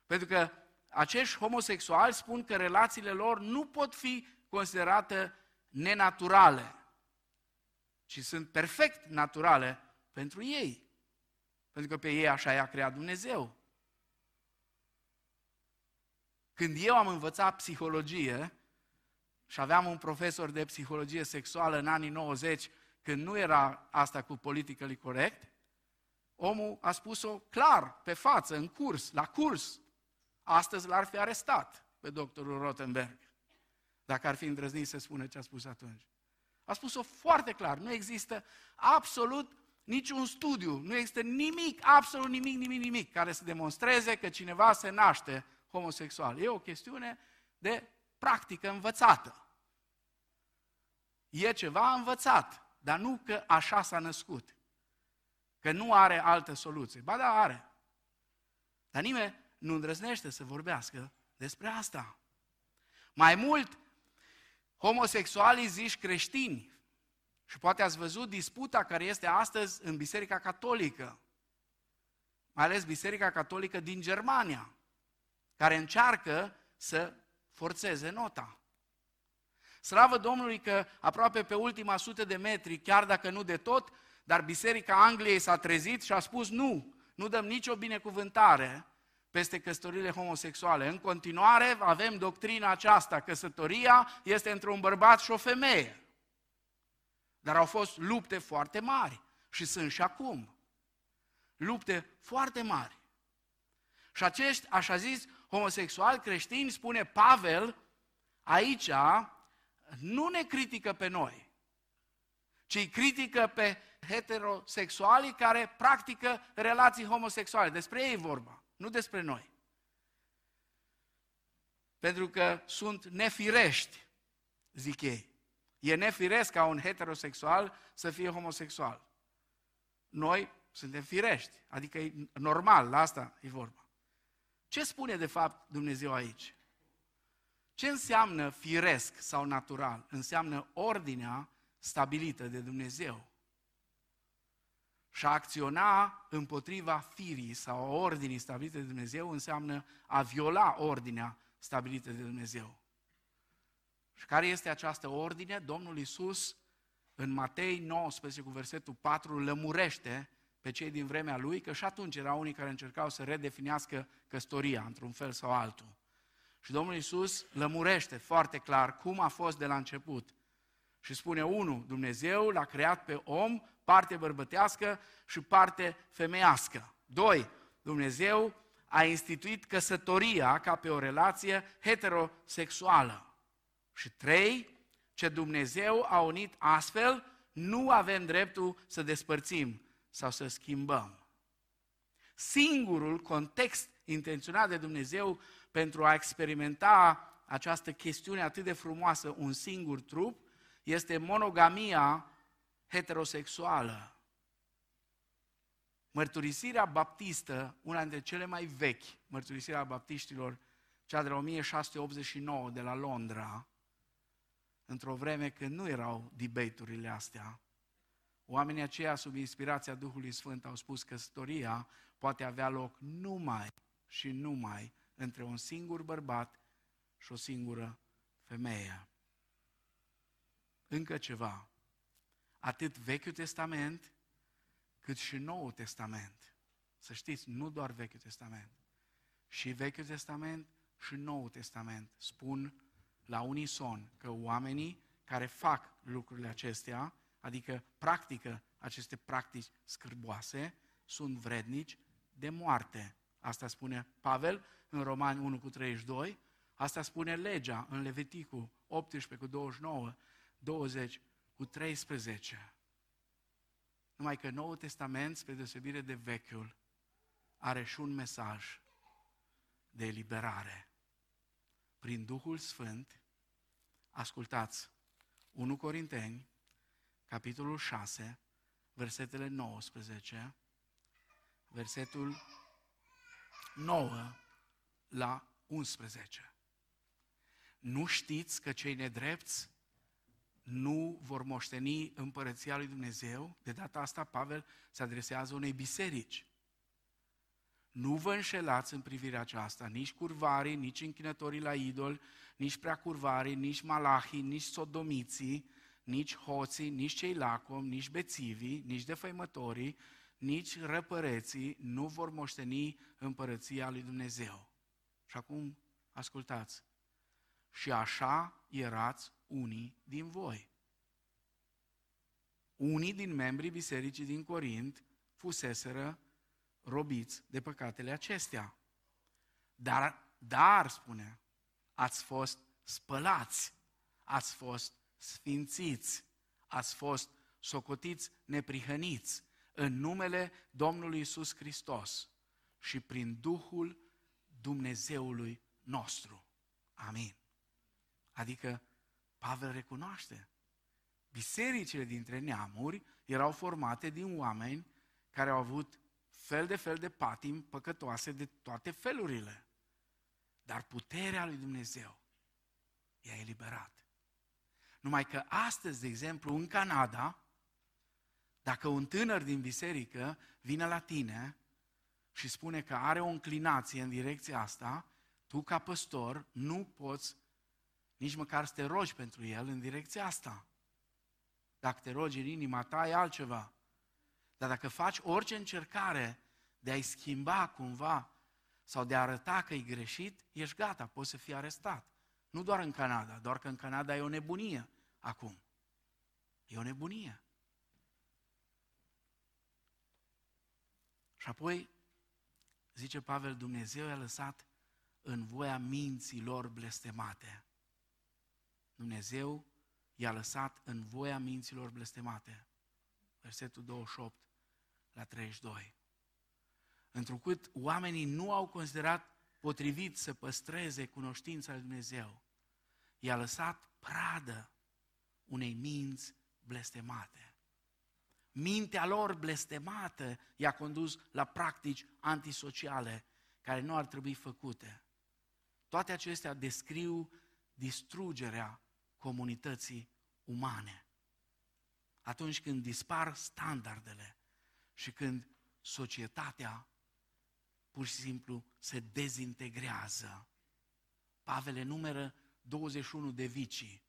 Pentru că acești homosexuali spun că relațiile lor nu pot fi considerate nenaturale, ci sunt perfect naturale pentru ei. Pentru că pe ei așa i-a creat Dumnezeu. Când eu am învățat psihologie și aveam un profesor de psihologie sexuală în anii 90, când nu era asta cu politically corect, omul a spus-o clar, pe față, în curs, la curs. Astăzi l-ar fi arestat pe doctorul Rottenberg, dacă ar fi îndrăznit să spună ce a spus atunci. A spus-o foarte clar, nu există absolut niciun studiu, nu există nimic, absolut nimic, nimic, nimic, care să demonstreze că cineva se naște homosexual. E o chestiune de practică învățată. E ceva învățat, dar nu că așa s-a născut. Că nu are altă soluție. Ba da, are. Dar nimeni nu îndrăznește să vorbească despre asta. Mai mult, homosexualii zici creștini. Și poate ați văzut disputa care este astăzi în Biserica Catolică, mai ales Biserica Catolică din Germania, care încearcă să forțeze nota. Slavă Domnului că aproape pe ultima sută de metri, chiar dacă nu de tot, dar Biserica Angliei s-a trezit și a spus nu, nu dăm nicio binecuvântare peste căsătorile homosexuale. În continuare avem doctrina aceasta, căsătoria este între un bărbat și o femeie. Dar au fost lupte foarte mari și sunt și acum. Lupte foarte mari. Și acești, așa zis, homosexuali creștini, spune Pavel, aici nu ne critică pe noi, ci îi critică pe heterosexualii care practică relații homosexuale. Despre ei vorba, nu despre noi. Pentru că sunt nefirești, zic ei. E nefiresc ca un heterosexual să fie homosexual. Noi suntem firești, adică e normal, la asta e vorba. Ce spune de fapt Dumnezeu aici? Ce înseamnă firesc sau natural? Înseamnă ordinea stabilită de Dumnezeu. Și a acționa împotriva firii sau ordinii stabilite de Dumnezeu înseamnă a viola ordinea stabilită de Dumnezeu. Și care este această ordine? Domnul Isus în Matei 19 cu versetul 4 lămurește pe cei din vremea lui, că și atunci erau unii care încercau să redefinească căsătoria într-un fel sau altul. Și Domnul Isus lămurește foarte clar cum a fost de la început. Și spune, unu, Dumnezeu l-a creat pe om, parte bărbătească și parte femeiască. Doi, Dumnezeu a instituit căsătoria ca pe o relație heterosexuală. Și trei, ce Dumnezeu a unit astfel, nu avem dreptul să despărțim sau să schimbăm. Singurul context intenționat de Dumnezeu pentru a experimenta această chestiune atât de frumoasă, un singur trup, este monogamia heterosexuală. Mărturisirea baptistă, una dintre cele mai vechi, mărturisirea baptiștilor, cea de la 1689 de la Londra, într-o vreme când nu erau debate-urile astea, oamenii aceia sub inspirația Duhului Sfânt au spus că istoria poate avea loc numai și numai între un singur bărbat și o singură femeie. Încă ceva. Atât Vechiul Testament, cât și Noul Testament. Să știți, nu doar Vechiul Testament. Și Vechiul Testament și Noul Testament spun la unison că oamenii care fac lucrurile acestea, adică practică aceste practici scârboase, sunt vrednici de moarte. Asta spune Pavel în Romani 1 cu 32, asta spune legea în Leviticul 18 cu 29, 20 cu 13. Numai că Noul Testament, spre deosebire de Vechiul, are și un mesaj de eliberare. Prin Duhul Sfânt, ascultați, 1 Corinteni, capitolul 6, versetele 19, versetul 9 la 11. Nu știți că cei nedrepți nu vor moșteni împărăția lui Dumnezeu? De data asta Pavel se adresează unei biserici. Nu vă înșelați în privirea aceasta, nici curvarii, nici închinătorii la idol, nici preacurvarii, nici malahii, nici sodomiții, nici hoții, nici cei lacom, nici bețivii, nici defăimătorii, nici răpăreții nu vor moșteni împărăția lui Dumnezeu. Și acum ascultați. Și așa erați unii din voi. Unii din membrii bisericii din Corint fuseseră robiți de păcatele acestea. Dar, dar, spune, ați fost spălați, ați fost sfințiți, ați fost socotiți neprihăniți în numele Domnului Isus Hristos și prin Duhul Dumnezeului nostru. Amin. Adică Pavel recunoaște. Bisericile dintre neamuri erau formate din oameni care au avut fel de fel de patim păcătoase de toate felurile. Dar puterea lui Dumnezeu i-a eliberat. Numai că astăzi, de exemplu, în Canada, dacă un tânăr din biserică vine la tine și spune că are o înclinație în direcția asta, tu ca păstor nu poți nici măcar să te rogi pentru el în direcția asta. Dacă te rogi în inima ta, e altceva. Dar dacă faci orice încercare de a-i schimba cumva sau de a arăta că e greșit, ești gata, poți să fii arestat. Nu doar în Canada, doar că în Canada e o nebunie acum. E o nebunie. Și apoi, zice Pavel, Dumnezeu i-a lăsat în voia minții lor blestemate. Dumnezeu i-a lăsat în voia minților blestemate. Versetul 28 la 32. Întrucât oamenii nu au considerat potrivit să păstreze cunoștința lui Dumnezeu, i-a lăsat pradă unei minți blestemate. Mintea lor blestemată i-a condus la practici antisociale care nu ar trebui făcute. Toate acestea descriu distrugerea comunității umane. Atunci când dispar standardele și când societatea pur și simplu se dezintegrează. Pavel numeră 21 de vicii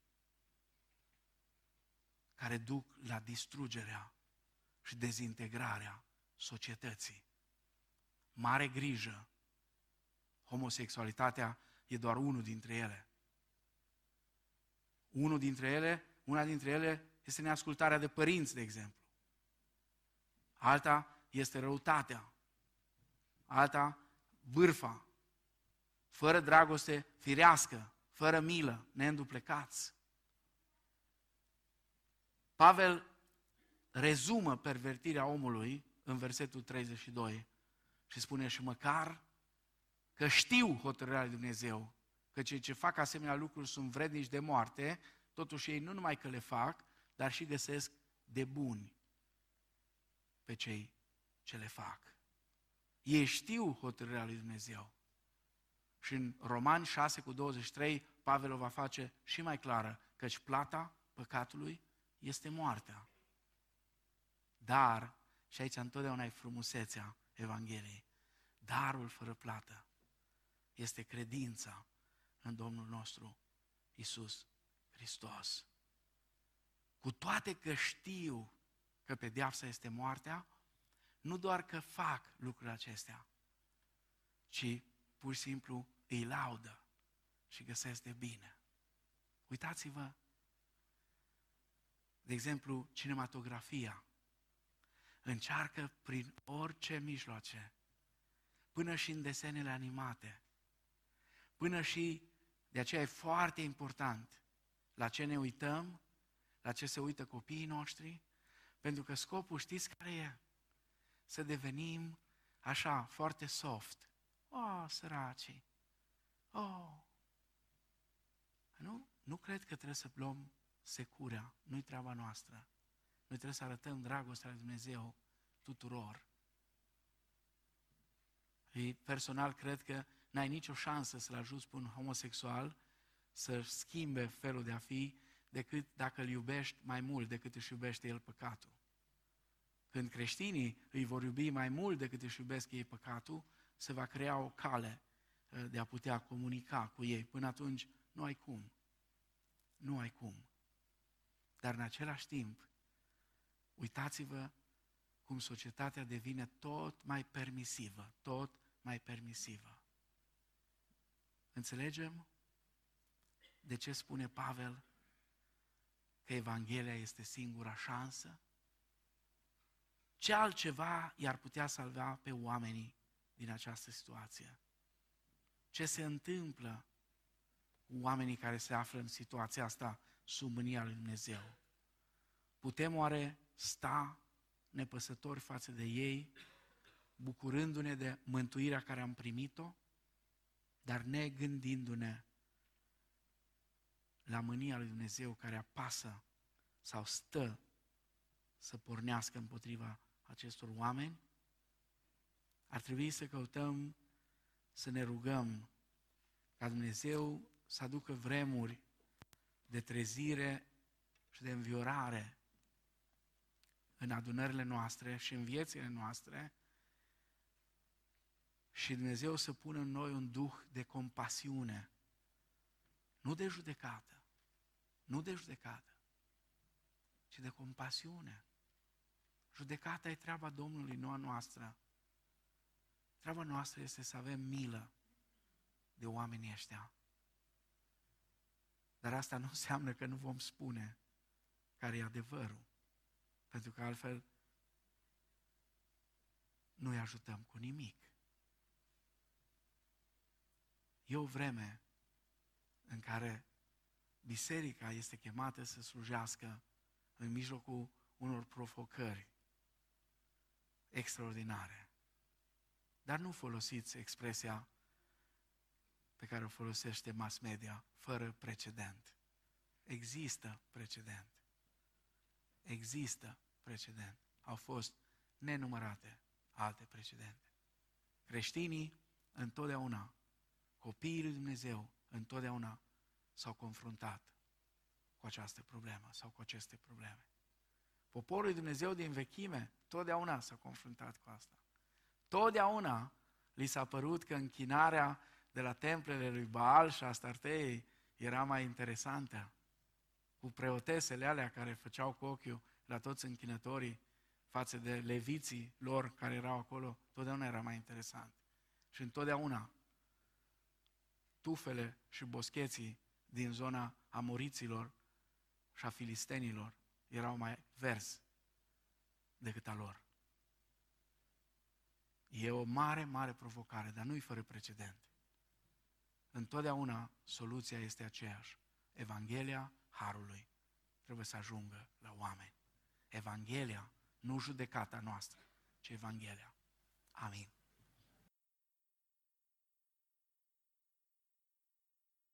care duc la distrugerea și dezintegrarea societății. Mare grijă! Homosexualitatea e doar unul dintre ele. Unul dintre ele, una dintre ele este neascultarea de părinți, de exemplu. Alta este răutatea. Alta, bârfa. Fără dragoste firească, fără milă, neînduplecați. Pavel rezumă pervertirea omului în versetul 32 și spune și măcar că știu hotărârea lui Dumnezeu, că cei ce fac asemenea lucruri sunt vrednici de moarte, totuși ei nu numai că le fac, dar și găsesc de buni pe cei ce le fac. Ei știu hotărârea lui Dumnezeu. Și în Romani 6 cu 23, Pavel o va face și mai clară, căci plata păcatului este moartea. Dar, și aici întotdeauna e frumusețea Evangheliei, darul fără plată este credința în Domnul nostru Isus Hristos. Cu toate că știu că pedeapsa este moartea, nu doar că fac lucrurile acestea, ci pur și simplu îi laudă și găsesc de bine. Uitați-vă, de exemplu, cinematografia încearcă prin orice mijloace, până și în desenele animate, până și, de aceea e foarte important, la ce ne uităm, la ce se uită copiii noștri, pentru că scopul știți care e? Să devenim așa, foarte soft. Oh, săracii! Oh! Nu, nu cred că trebuie să luăm securea, nu-i treaba noastră. Noi trebuie să arătăm dragostea lui Dumnezeu tuturor. Și personal cred că n-ai nicio șansă să-l ajuți pe un homosexual să schimbe felul de a fi decât dacă îl iubești mai mult decât își iubește el păcatul. Când creștinii îi vor iubi mai mult decât își iubesc ei păcatul, se va crea o cale uh, de a putea comunica cu ei. Până atunci nu ai cum. Nu ai cum. Dar în același timp, uitați-vă cum societatea devine tot mai permisivă, tot mai permisivă. Înțelegem de ce spune Pavel că Evanghelia este singura șansă? Ce altceva i-ar putea salva pe oamenii din această situație? Ce se întâmplă cu oamenii care se află în situația asta sub mânia lui Dumnezeu? Putem oare sta nepăsători față de ei, bucurându-ne de mântuirea care am primit-o, dar ne gândindu-ne la mânia lui Dumnezeu care apasă sau stă să pornească împotriva acestor oameni, ar trebui să căutăm să ne rugăm ca Dumnezeu să aducă vremuri de trezire și de înviorare în adunările noastre și în viețile noastre și Dumnezeu să pună în noi un duh de compasiune, nu de judecată, nu de judecată, ci de compasiune. Judecata e treaba Domnului, nu a noastră. Treaba noastră este să avem milă de oamenii ăștia. Dar asta nu înseamnă că nu vom spune care e adevărul. Pentru că altfel nu îi ajutăm cu nimic. E o vreme în care biserica este chemată să slujească în mijlocul unor provocări extraordinare. Dar nu folosiți expresia pe care o folosește mass media, fără precedent. Există precedent. Există precedent. Au fost nenumărate alte precedente. Creștinii întotdeauna, copiii lui Dumnezeu întotdeauna s-au confruntat cu această problemă sau cu aceste probleme. Poporul lui Dumnezeu din vechime totdeauna s-a confruntat cu asta. Totdeauna li s-a părut că închinarea de la templele lui Baal și a Startei era mai interesantă. Cu preotesele alea care făceau cu ochiul la toți închinătorii față de leviții lor care erau acolo, totdeauna era mai interesant. Și întotdeauna tufele și boscheții din zona amoriților și a filistenilor erau mai verzi decât a lor. E o mare, mare provocare, dar nu-i fără precedent. Întotdeauna soluția este aceeași. Evanghelia Harului trebuie să ajungă la oameni. Evanghelia, nu judecata noastră, ci Evanghelia. Amin.